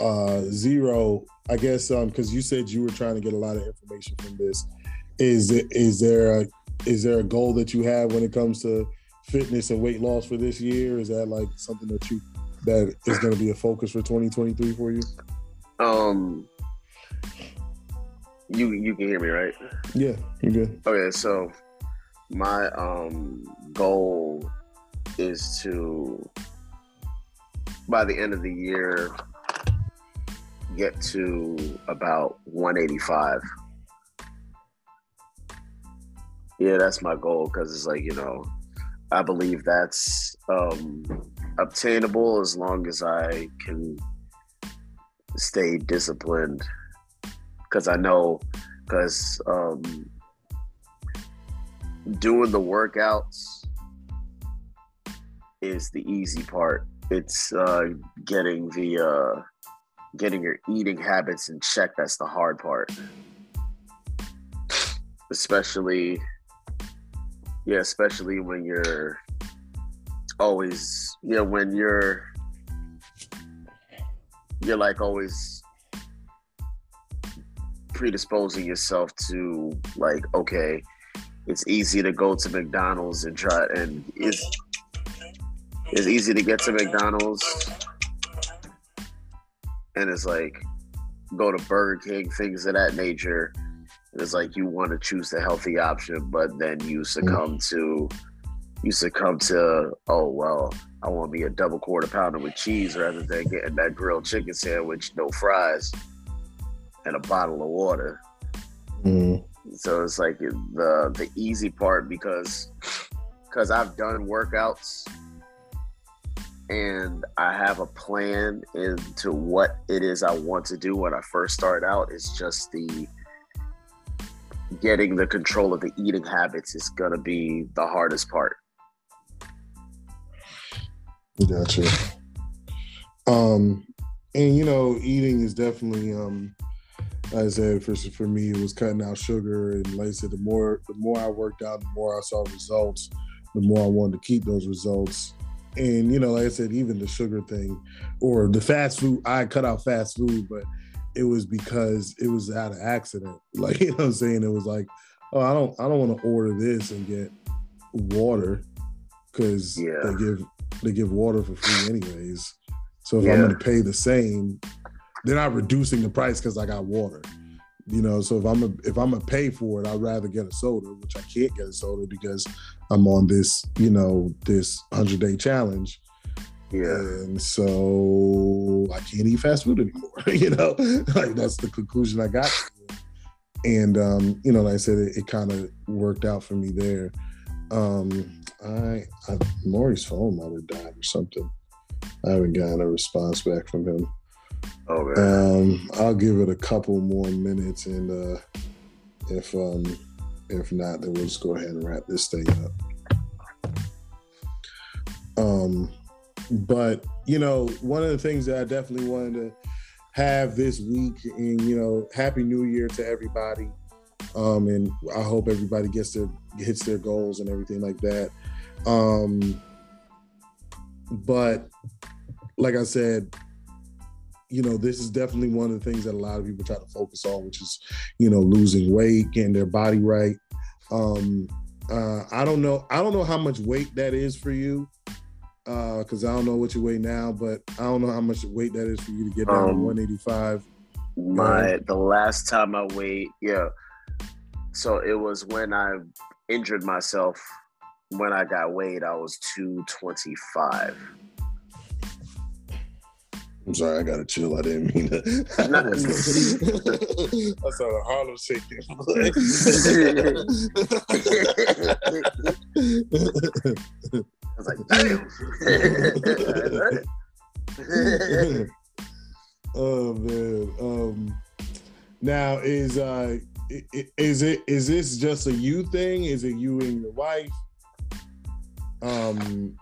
uh, zero. I guess um, because you said you were trying to get a lot of information from this. Is it is there a is there a goal that you have when it comes to fitness and weight loss for this year? Is that like something that you that is going to be a focus for 2023 for you? Um, you you can hear me right? Yeah, you good. Okay, so my um goal is to by the end of the year get to about 185 yeah that's my goal because it's like you know i believe that's um obtainable as long as i can stay disciplined. Because i know because um doing the workouts is the easy part. It's uh, getting the uh, getting your eating habits in check. That's the hard part, especially yeah, especially when you're always you know when you're you're like always predisposing yourself to like okay it's easy to go to McDonald's and try and it's it's easy to get to McDonald's and it's like go to Burger King, things of that nature. And it's like you want to choose the healthy option, but then you succumb to you succumb to oh well, I want me a double quarter pounder with cheese rather than getting that grilled chicken sandwich, no fries, and a bottle of water. Mm. So it's like the the easy part because because I've done workouts and I have a plan into what it is I want to do when I first start out. It's just the getting the control of the eating habits is gonna be the hardest part. Gotcha. Um, and you know, eating is definitely um like I said, for for me, it was cutting out sugar, and like I said, the more the more I worked out, the more I saw results, the more I wanted to keep those results. And you know, like I said, even the sugar thing, or the fast food, I cut out fast food, but it was because it was out of accident. *laughs* Like you know, what I'm saying it was like, oh, I don't, I don't want to order this and get water because yeah. they give they give water for free anyways. So if yeah. I'm going to pay the same, they're not reducing the price because I got water. You know, so if I'm a, if I'm gonna pay for it, I'd rather get a soda, which I can't get a soda because I'm on this, you know, this hundred day challenge. Yeah. And so I can't eat fast food anymore. *laughs* you know, *laughs* like that's the conclusion I got. And um, you know, like I said, it, it kind of worked out for me there. Um, I, I Mauri's phone might have died or something. I haven't gotten a response back from him. Um, I'll give it a couple more minutes, and uh, if um, if not, then we'll just go ahead and wrap this thing up. Um, but you know, one of the things that I definitely wanted to have this week, and you know, Happy New Year to everybody. Um, and I hope everybody gets their hits their goals and everything like that. Um, but like I said, you know, this is definitely one of the things that a lot of people try to focus on, which is, you know, losing weight, getting their body right. Um, uh, I don't know. I don't know how much weight that is for you, Uh, because uh, I don't know what you weigh now, but I don't know how much weight that is for you to get down um, to 185. My the last time I weighed, yeah. So it was when I injured myself. When I got weighed, I was 225. I'm sorry, I gotta chill. I didn't mean to. *laughs* I saw the Harlem shaking. I was like, damn. oh man. Um, now is uh is it is this just a you thing? Is it you and your wife? Um,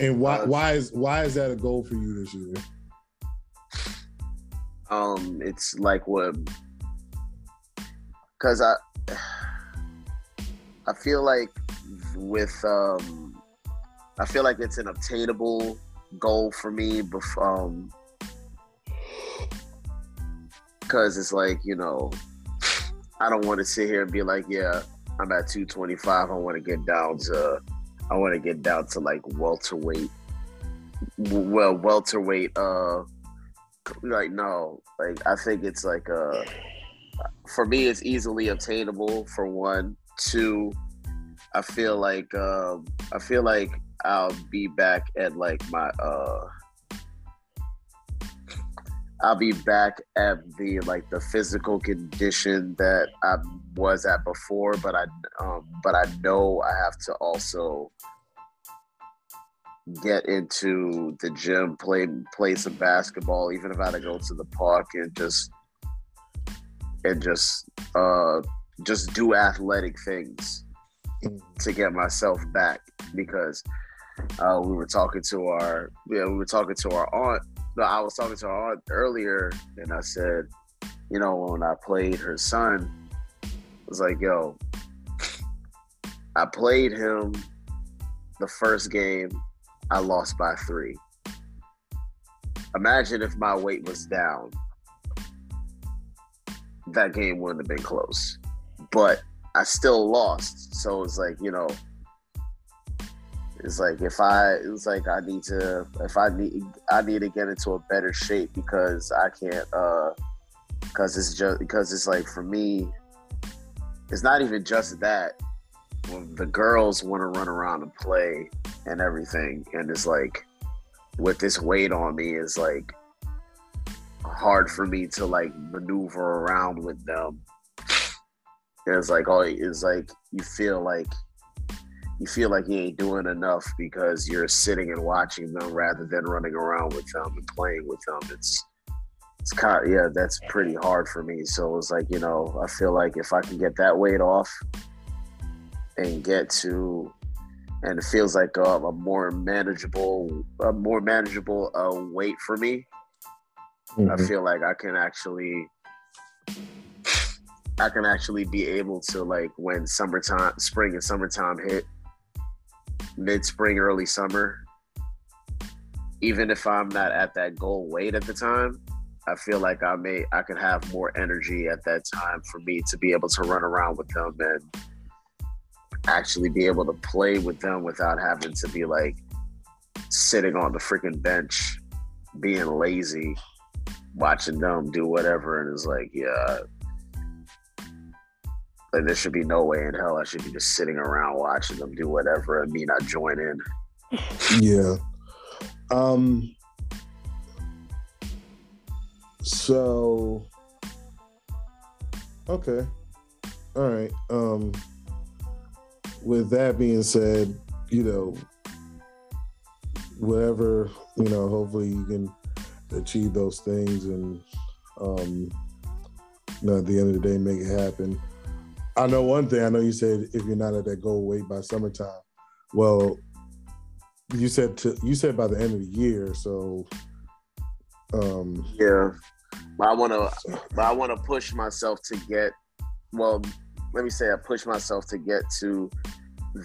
and why Uh, why is why is that a goal for you this year? um, it's like what, because I, I feel like with um, I feel like it's an obtainable goal for me. Bef- um, because it's like you know, I don't want to sit here and be like, yeah, I'm at 225. I want to get down to, I want to get down to like welterweight. Well, welterweight. Uh, like no, like I think it's like uh, for me, it's easily obtainable. For one, two, I feel like um, I feel like I'll be back at like my uh. I'll be back at the like the physical condition that I was at before, but I um, but I know I have to also get into the gym, play play some basketball, even if I had to go to the park and just and just uh just do athletic things to get myself back because uh, we were talking to our yeah we were talking to our aunt I was talking to her earlier, and I said, you know, when I played her son, I was like, yo, I played him the first game, I lost by three. Imagine if my weight was down. That game wouldn't have been close. But I still lost. So it's like, you know, it's like if I it's like I need to if I need I need to get into a better shape because I can't uh because it's just because it's like for me it's not even just that. When the girls want to run around and play and everything and it's like with this weight on me is like hard for me to like maneuver around with them. And it's like oh it's like you feel like you feel like you ain't doing enough because you're sitting and watching them rather than running around with them and playing with them. It's it's kind of, yeah, that's pretty hard for me. So it's like you know, I feel like if I can get that weight off and get to, and it feels like a, a more manageable, a more manageable uh, weight for me. I Mhm. feel like I can actually I can actually be able to like when summertime spring and summertime hit mid spring early summer. Even if I'm not at that goal weight at the time I feel like I may I could have more energy at that time for me to be able to run around with them and actually be able to play with them without having to be like sitting on the freaking bench being lazy watching them do whatever. And it's like yeah like there should be no way in hell I should be just sitting around watching them do whatever and me not join in. *laughs* Yeah. Um. So. Okay. All right. Um. With that being said, you know, whatever you know, hopefully you can achieve those things, and um, you know, at the end of the day, make it happen. I know one thing. I know you said if you're not at that goal weight by summertime, well, you said to you said by the end of the year. So, um, Yeah. But I wanna but I wanna push myself to get well, let me say I push myself to get to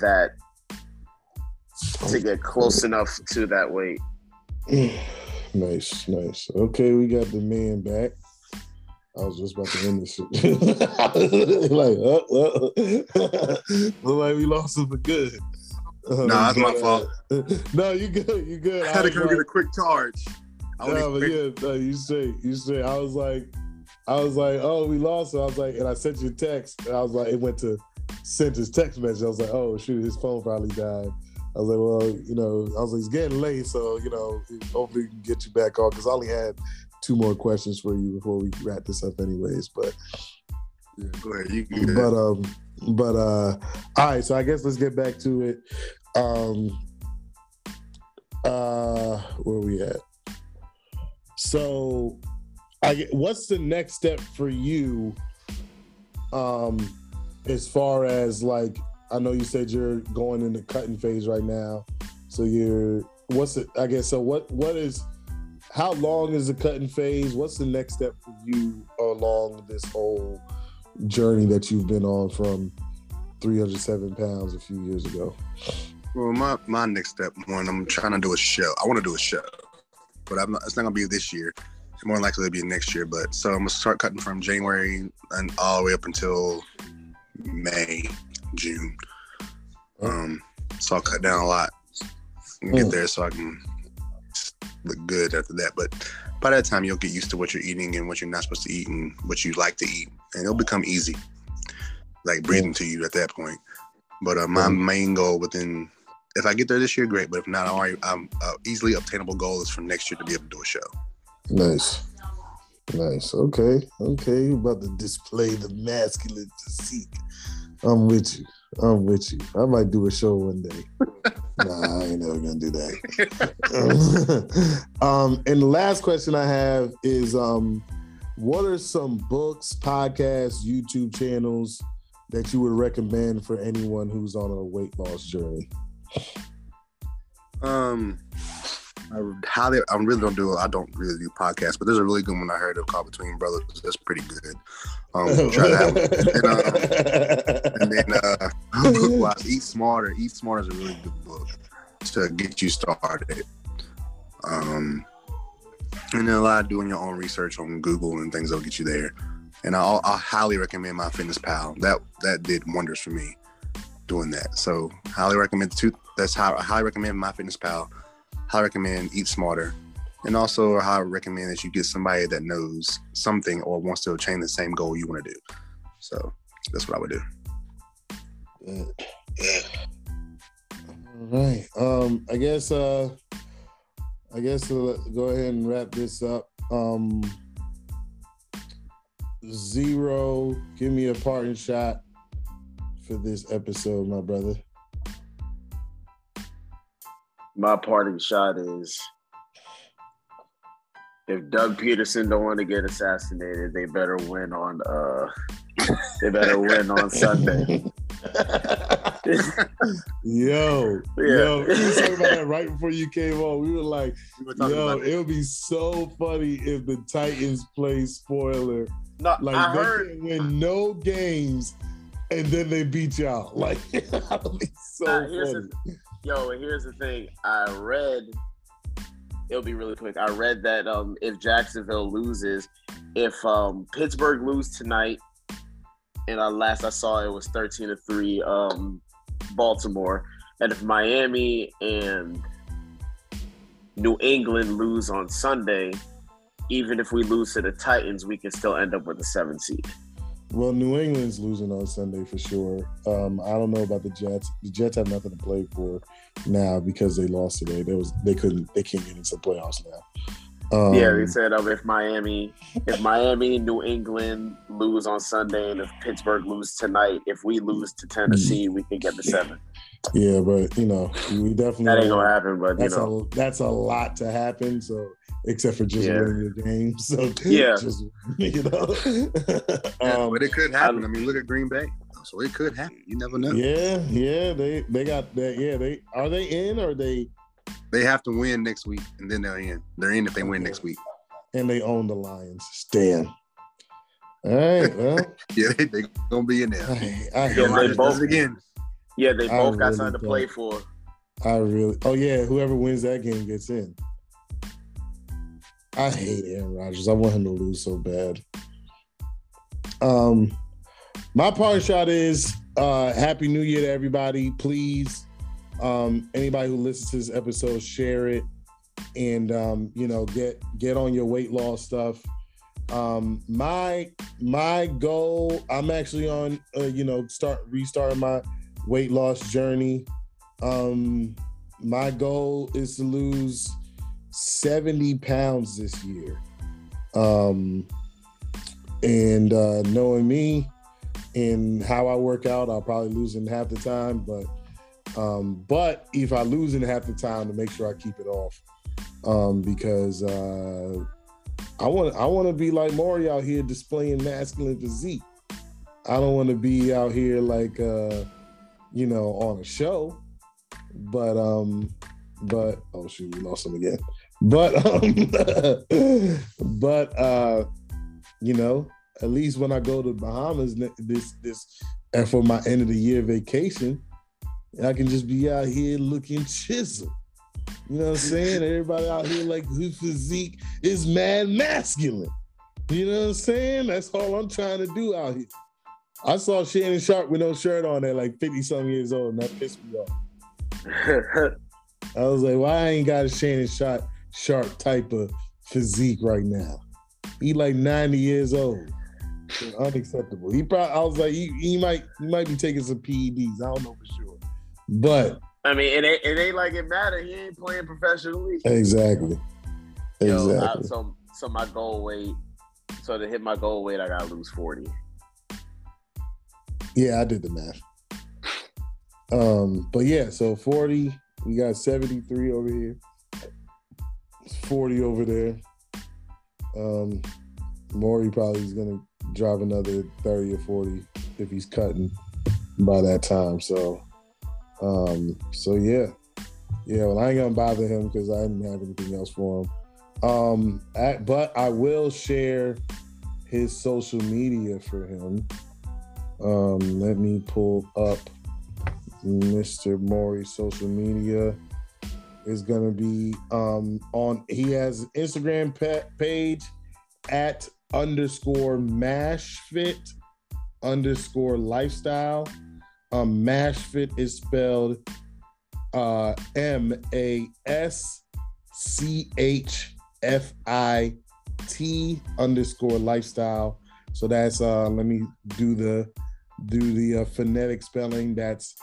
that to get close enough to that weight. *sighs* nice, nice. Okay, we got the man back. I was just about to end this shit. *laughs* like, oh, oh. *laughs* look like we lost him for good. Uh, Nah, that's my fault. uh, *laughs* no, you good. You good. I had to go like- get a quick charge. I No, only but yeah, no, you say you say. I was like, I was like, oh, we lost. So I was like, and I sent you a text. And I was like, it went to sent his text message. I was like, oh shoot, his phone probably died. I was like, well, you know, I was like, it's getting late, so you know, hopefully we can get you back on because I only had two more questions for you before we wrap this up, anyways. But Yeah, go ahead. You can but um, but uh, all right. So I guess let's get back to it. Um, uh, where we at? So, I get, what's the next step for you? Um, as far as like, I know you said you're going in the cutting phase right now. So you're what's it? I guess so. What what is? How long is the cutting phase? What's the next step for you along this whole journey that you've been on from 307 pounds a few years ago? Well, my my next step, one, I'm trying to do a show. I want to do a show, but I'm not, it's not gonna be this year. It's more likely to be next year. But so I'm gonna start cutting from January and all the way up until May, June. Um, so I'll cut down a lot and get Mm. there so I can look good after that. But by that time, you'll get used to what you're eating and what you're not supposed to eat and what you like to eat, and it'll become easy, like breathing to you at that point. But uh, my Mm. main goal within, if I get there this year, great. But if not, I'm already, I'm uh, easily obtainable goal is for next year to be able to do a show. Nice. Nice. Okay. Okay. You're about to display the masculine physique. I'm with you. I'm with you. I might do a show one day. *laughs* nah, I ain't never gonna do that. *laughs* um, and the last question I have is um, what are some books, podcasts, YouTube channels that you would recommend for anyone who's on a weight loss journey? Um, I highly, I really don't do, I don't really do podcasts, but there's a really good one I heard of called Between Brothers. That's pretty good. Um, *laughs* try that one. And, um, and then uh, *laughs* Eat Smarter. Eat Smarter is a really good book to get you started. Um, and then a lot of doing your own research on Google and things that'll get you there. And I, I highly recommend MyFitnessPal. That that did wonders for me doing that. So highly recommend two. That's how I highly recommend MyFitnessPal. Highly recommend Eat Smarter. And also, I recommend that you get somebody that knows something or wants to attain the same goal you want to do. So that's what I would do. All right. Um, I guess uh I guess uh, go ahead and wrap this up. Um Zero, give me a parting shot for this episode, my brother. My parting shot is if Doug Pederson don't want to get assassinated, they better win on uh they better win on Sunday. *laughs* yo, Yeah. yo, we were talking about that right before you came on. We were like, We were yo, it. it would be so funny if the Titans play spoiler. No, Like I they heard can win no games and then they beat y'all. *laughs* Like *laughs* that would be so Nah, funny. Yo, here's the thing. I read. It'll be really quick. I read that um, if Jacksonville loses, if um, Pittsburgh lose tonight, and I last I saw it was thirteen to three um, Baltimore, and if Miami and New England lose on Sunday, even if we lose to the Titans, we can still end up with a seven seed. Well, New England's losing on Sunday for sure. Um, I don't know about the Jets. The Jets have nothing to play for now because they lost today. They was they couldn't they can't get into the playoffs now. Um, yeah, they said um, if Miami, if Miami, New England lose on Sunday, and if Pittsburgh lose tonight, if we lose to Tennessee, we can get the seven. yeah, but you know we definitely That ain't gonna happen, but you know, a that's a lot to happen. So except for just Yeah. winning your game. *laughs* So Yeah. just you know. *laughs* Yeah, um, but it could happen. I mean, look at Green Bay. So it could happen. You never know. yeah, yeah, they they got that. Yeah, they are they in or they They have to win next week, and then they're in. They're in if they win next week. and they own the Lions. Damn. All right. Well, *laughs* Yeah, they, they gonna be in there. I, I, Yeah, they both- again. yeah, they I both got really something to play for. I really. Oh yeah, whoever wins that game gets in. I hate Aaron Rodgers. I want him to lose so bad. Um, my part shot is uh, Happy New Year to everybody. Please, um, anybody who listens to this episode, share it, and um, you know, get get on your weight loss stuff. Um, my my goal. I'm actually on. Uh, you know, start restarting my weight loss journey Um, my goal is to lose 70 pounds this year. Um, and uh, knowing me and how I work out, I'll probably lose in half the time. But um, but if I lose in half the time, to make sure I keep it off, um, because uh, I want I want to be like Mauri out here displaying masculine physique. I don't want to be out here like uh, you know on a show, but um, but oh shoot, we lost him again. But um, *laughs* but uh, you know, at least when I go to Bahamas this this and for my end of the year vacation, I can just be out here looking chisel. You know what I'm saying? Everybody out here like whose physique is mad masculine. You know what I'm saying? That's all I'm trying to do out here. I saw Shannon Sharpe with no shirt on at like 50 some years old, and that pissed me off. *laughs* I was like, why I ain't got a Shannon Sharpe, Sharpe type of physique right now? He like 90 years old. Unacceptable. He probably I was like, he, he might he might be taking some PEDs. I don't know for sure. But I mean, it ain't, it ain't like it matter. He ain't playing professionally. Exactly. Yo, exactly. I, so so my goal weight. So to hit my goal weight, I gotta lose forty. Yeah, I did the math. Um, but yeah, so forty. We got seventy three over here. It's forty over there. Um, Mauri probably is gonna drive another thirty or forty if he's cutting by that time. So um, so yeah, yeah. Well, I ain't gonna bother him because I didn't have anything else for him. Um, at, but I will share his social media for him. Um, let me pull up Mr. Mauri's social media. Is gonna be um on. He has Instagram page at underscore maschfit underscore lifestyle um, Maschfit is spelled uh, M A S C H F I T underscore lifestyle. So that's uh, let me do the do the uh, phonetic spelling. That's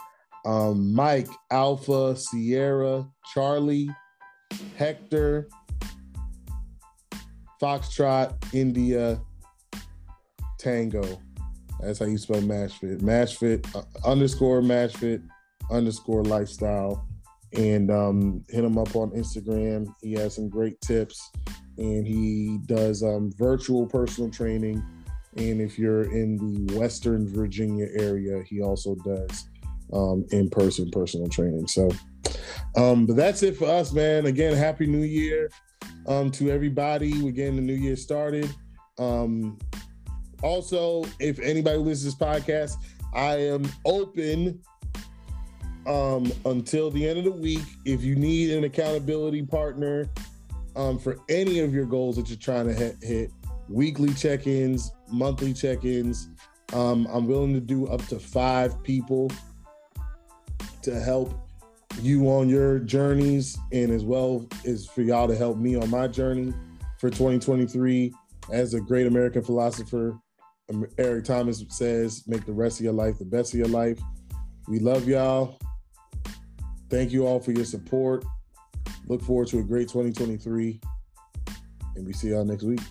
um, Mike Alpha Sierra Charlie Hector Foxtrot India Tango. That's how you spell Maschfit. Maschfit uh, underscore Maschfit underscore lifestyle. And um, hit him up on Instagram. He has some great tips and he does um, virtual personal training. And if you're in the Western Virginia area, he also does um, in person personal training. So, um, but that's it for us, man. Again, Happy New Year um, to everybody. We're getting the new year started. Um, also, if anybody listens to this podcast, I am open um, until the end of the week. If you need an accountability partner um, for any of your goals that you're trying to hit, hit weekly check-ins, monthly check-ins, um, I'm willing to do up to five people to help you on your journeys and as well as for y'all to help me on my journey for 2023 as a great American philosopher Eric Thomas says, make the rest of your life the best of your life. We love y'all. Thank you all for your support. Look forward to a great 2023. And we see y'all next week.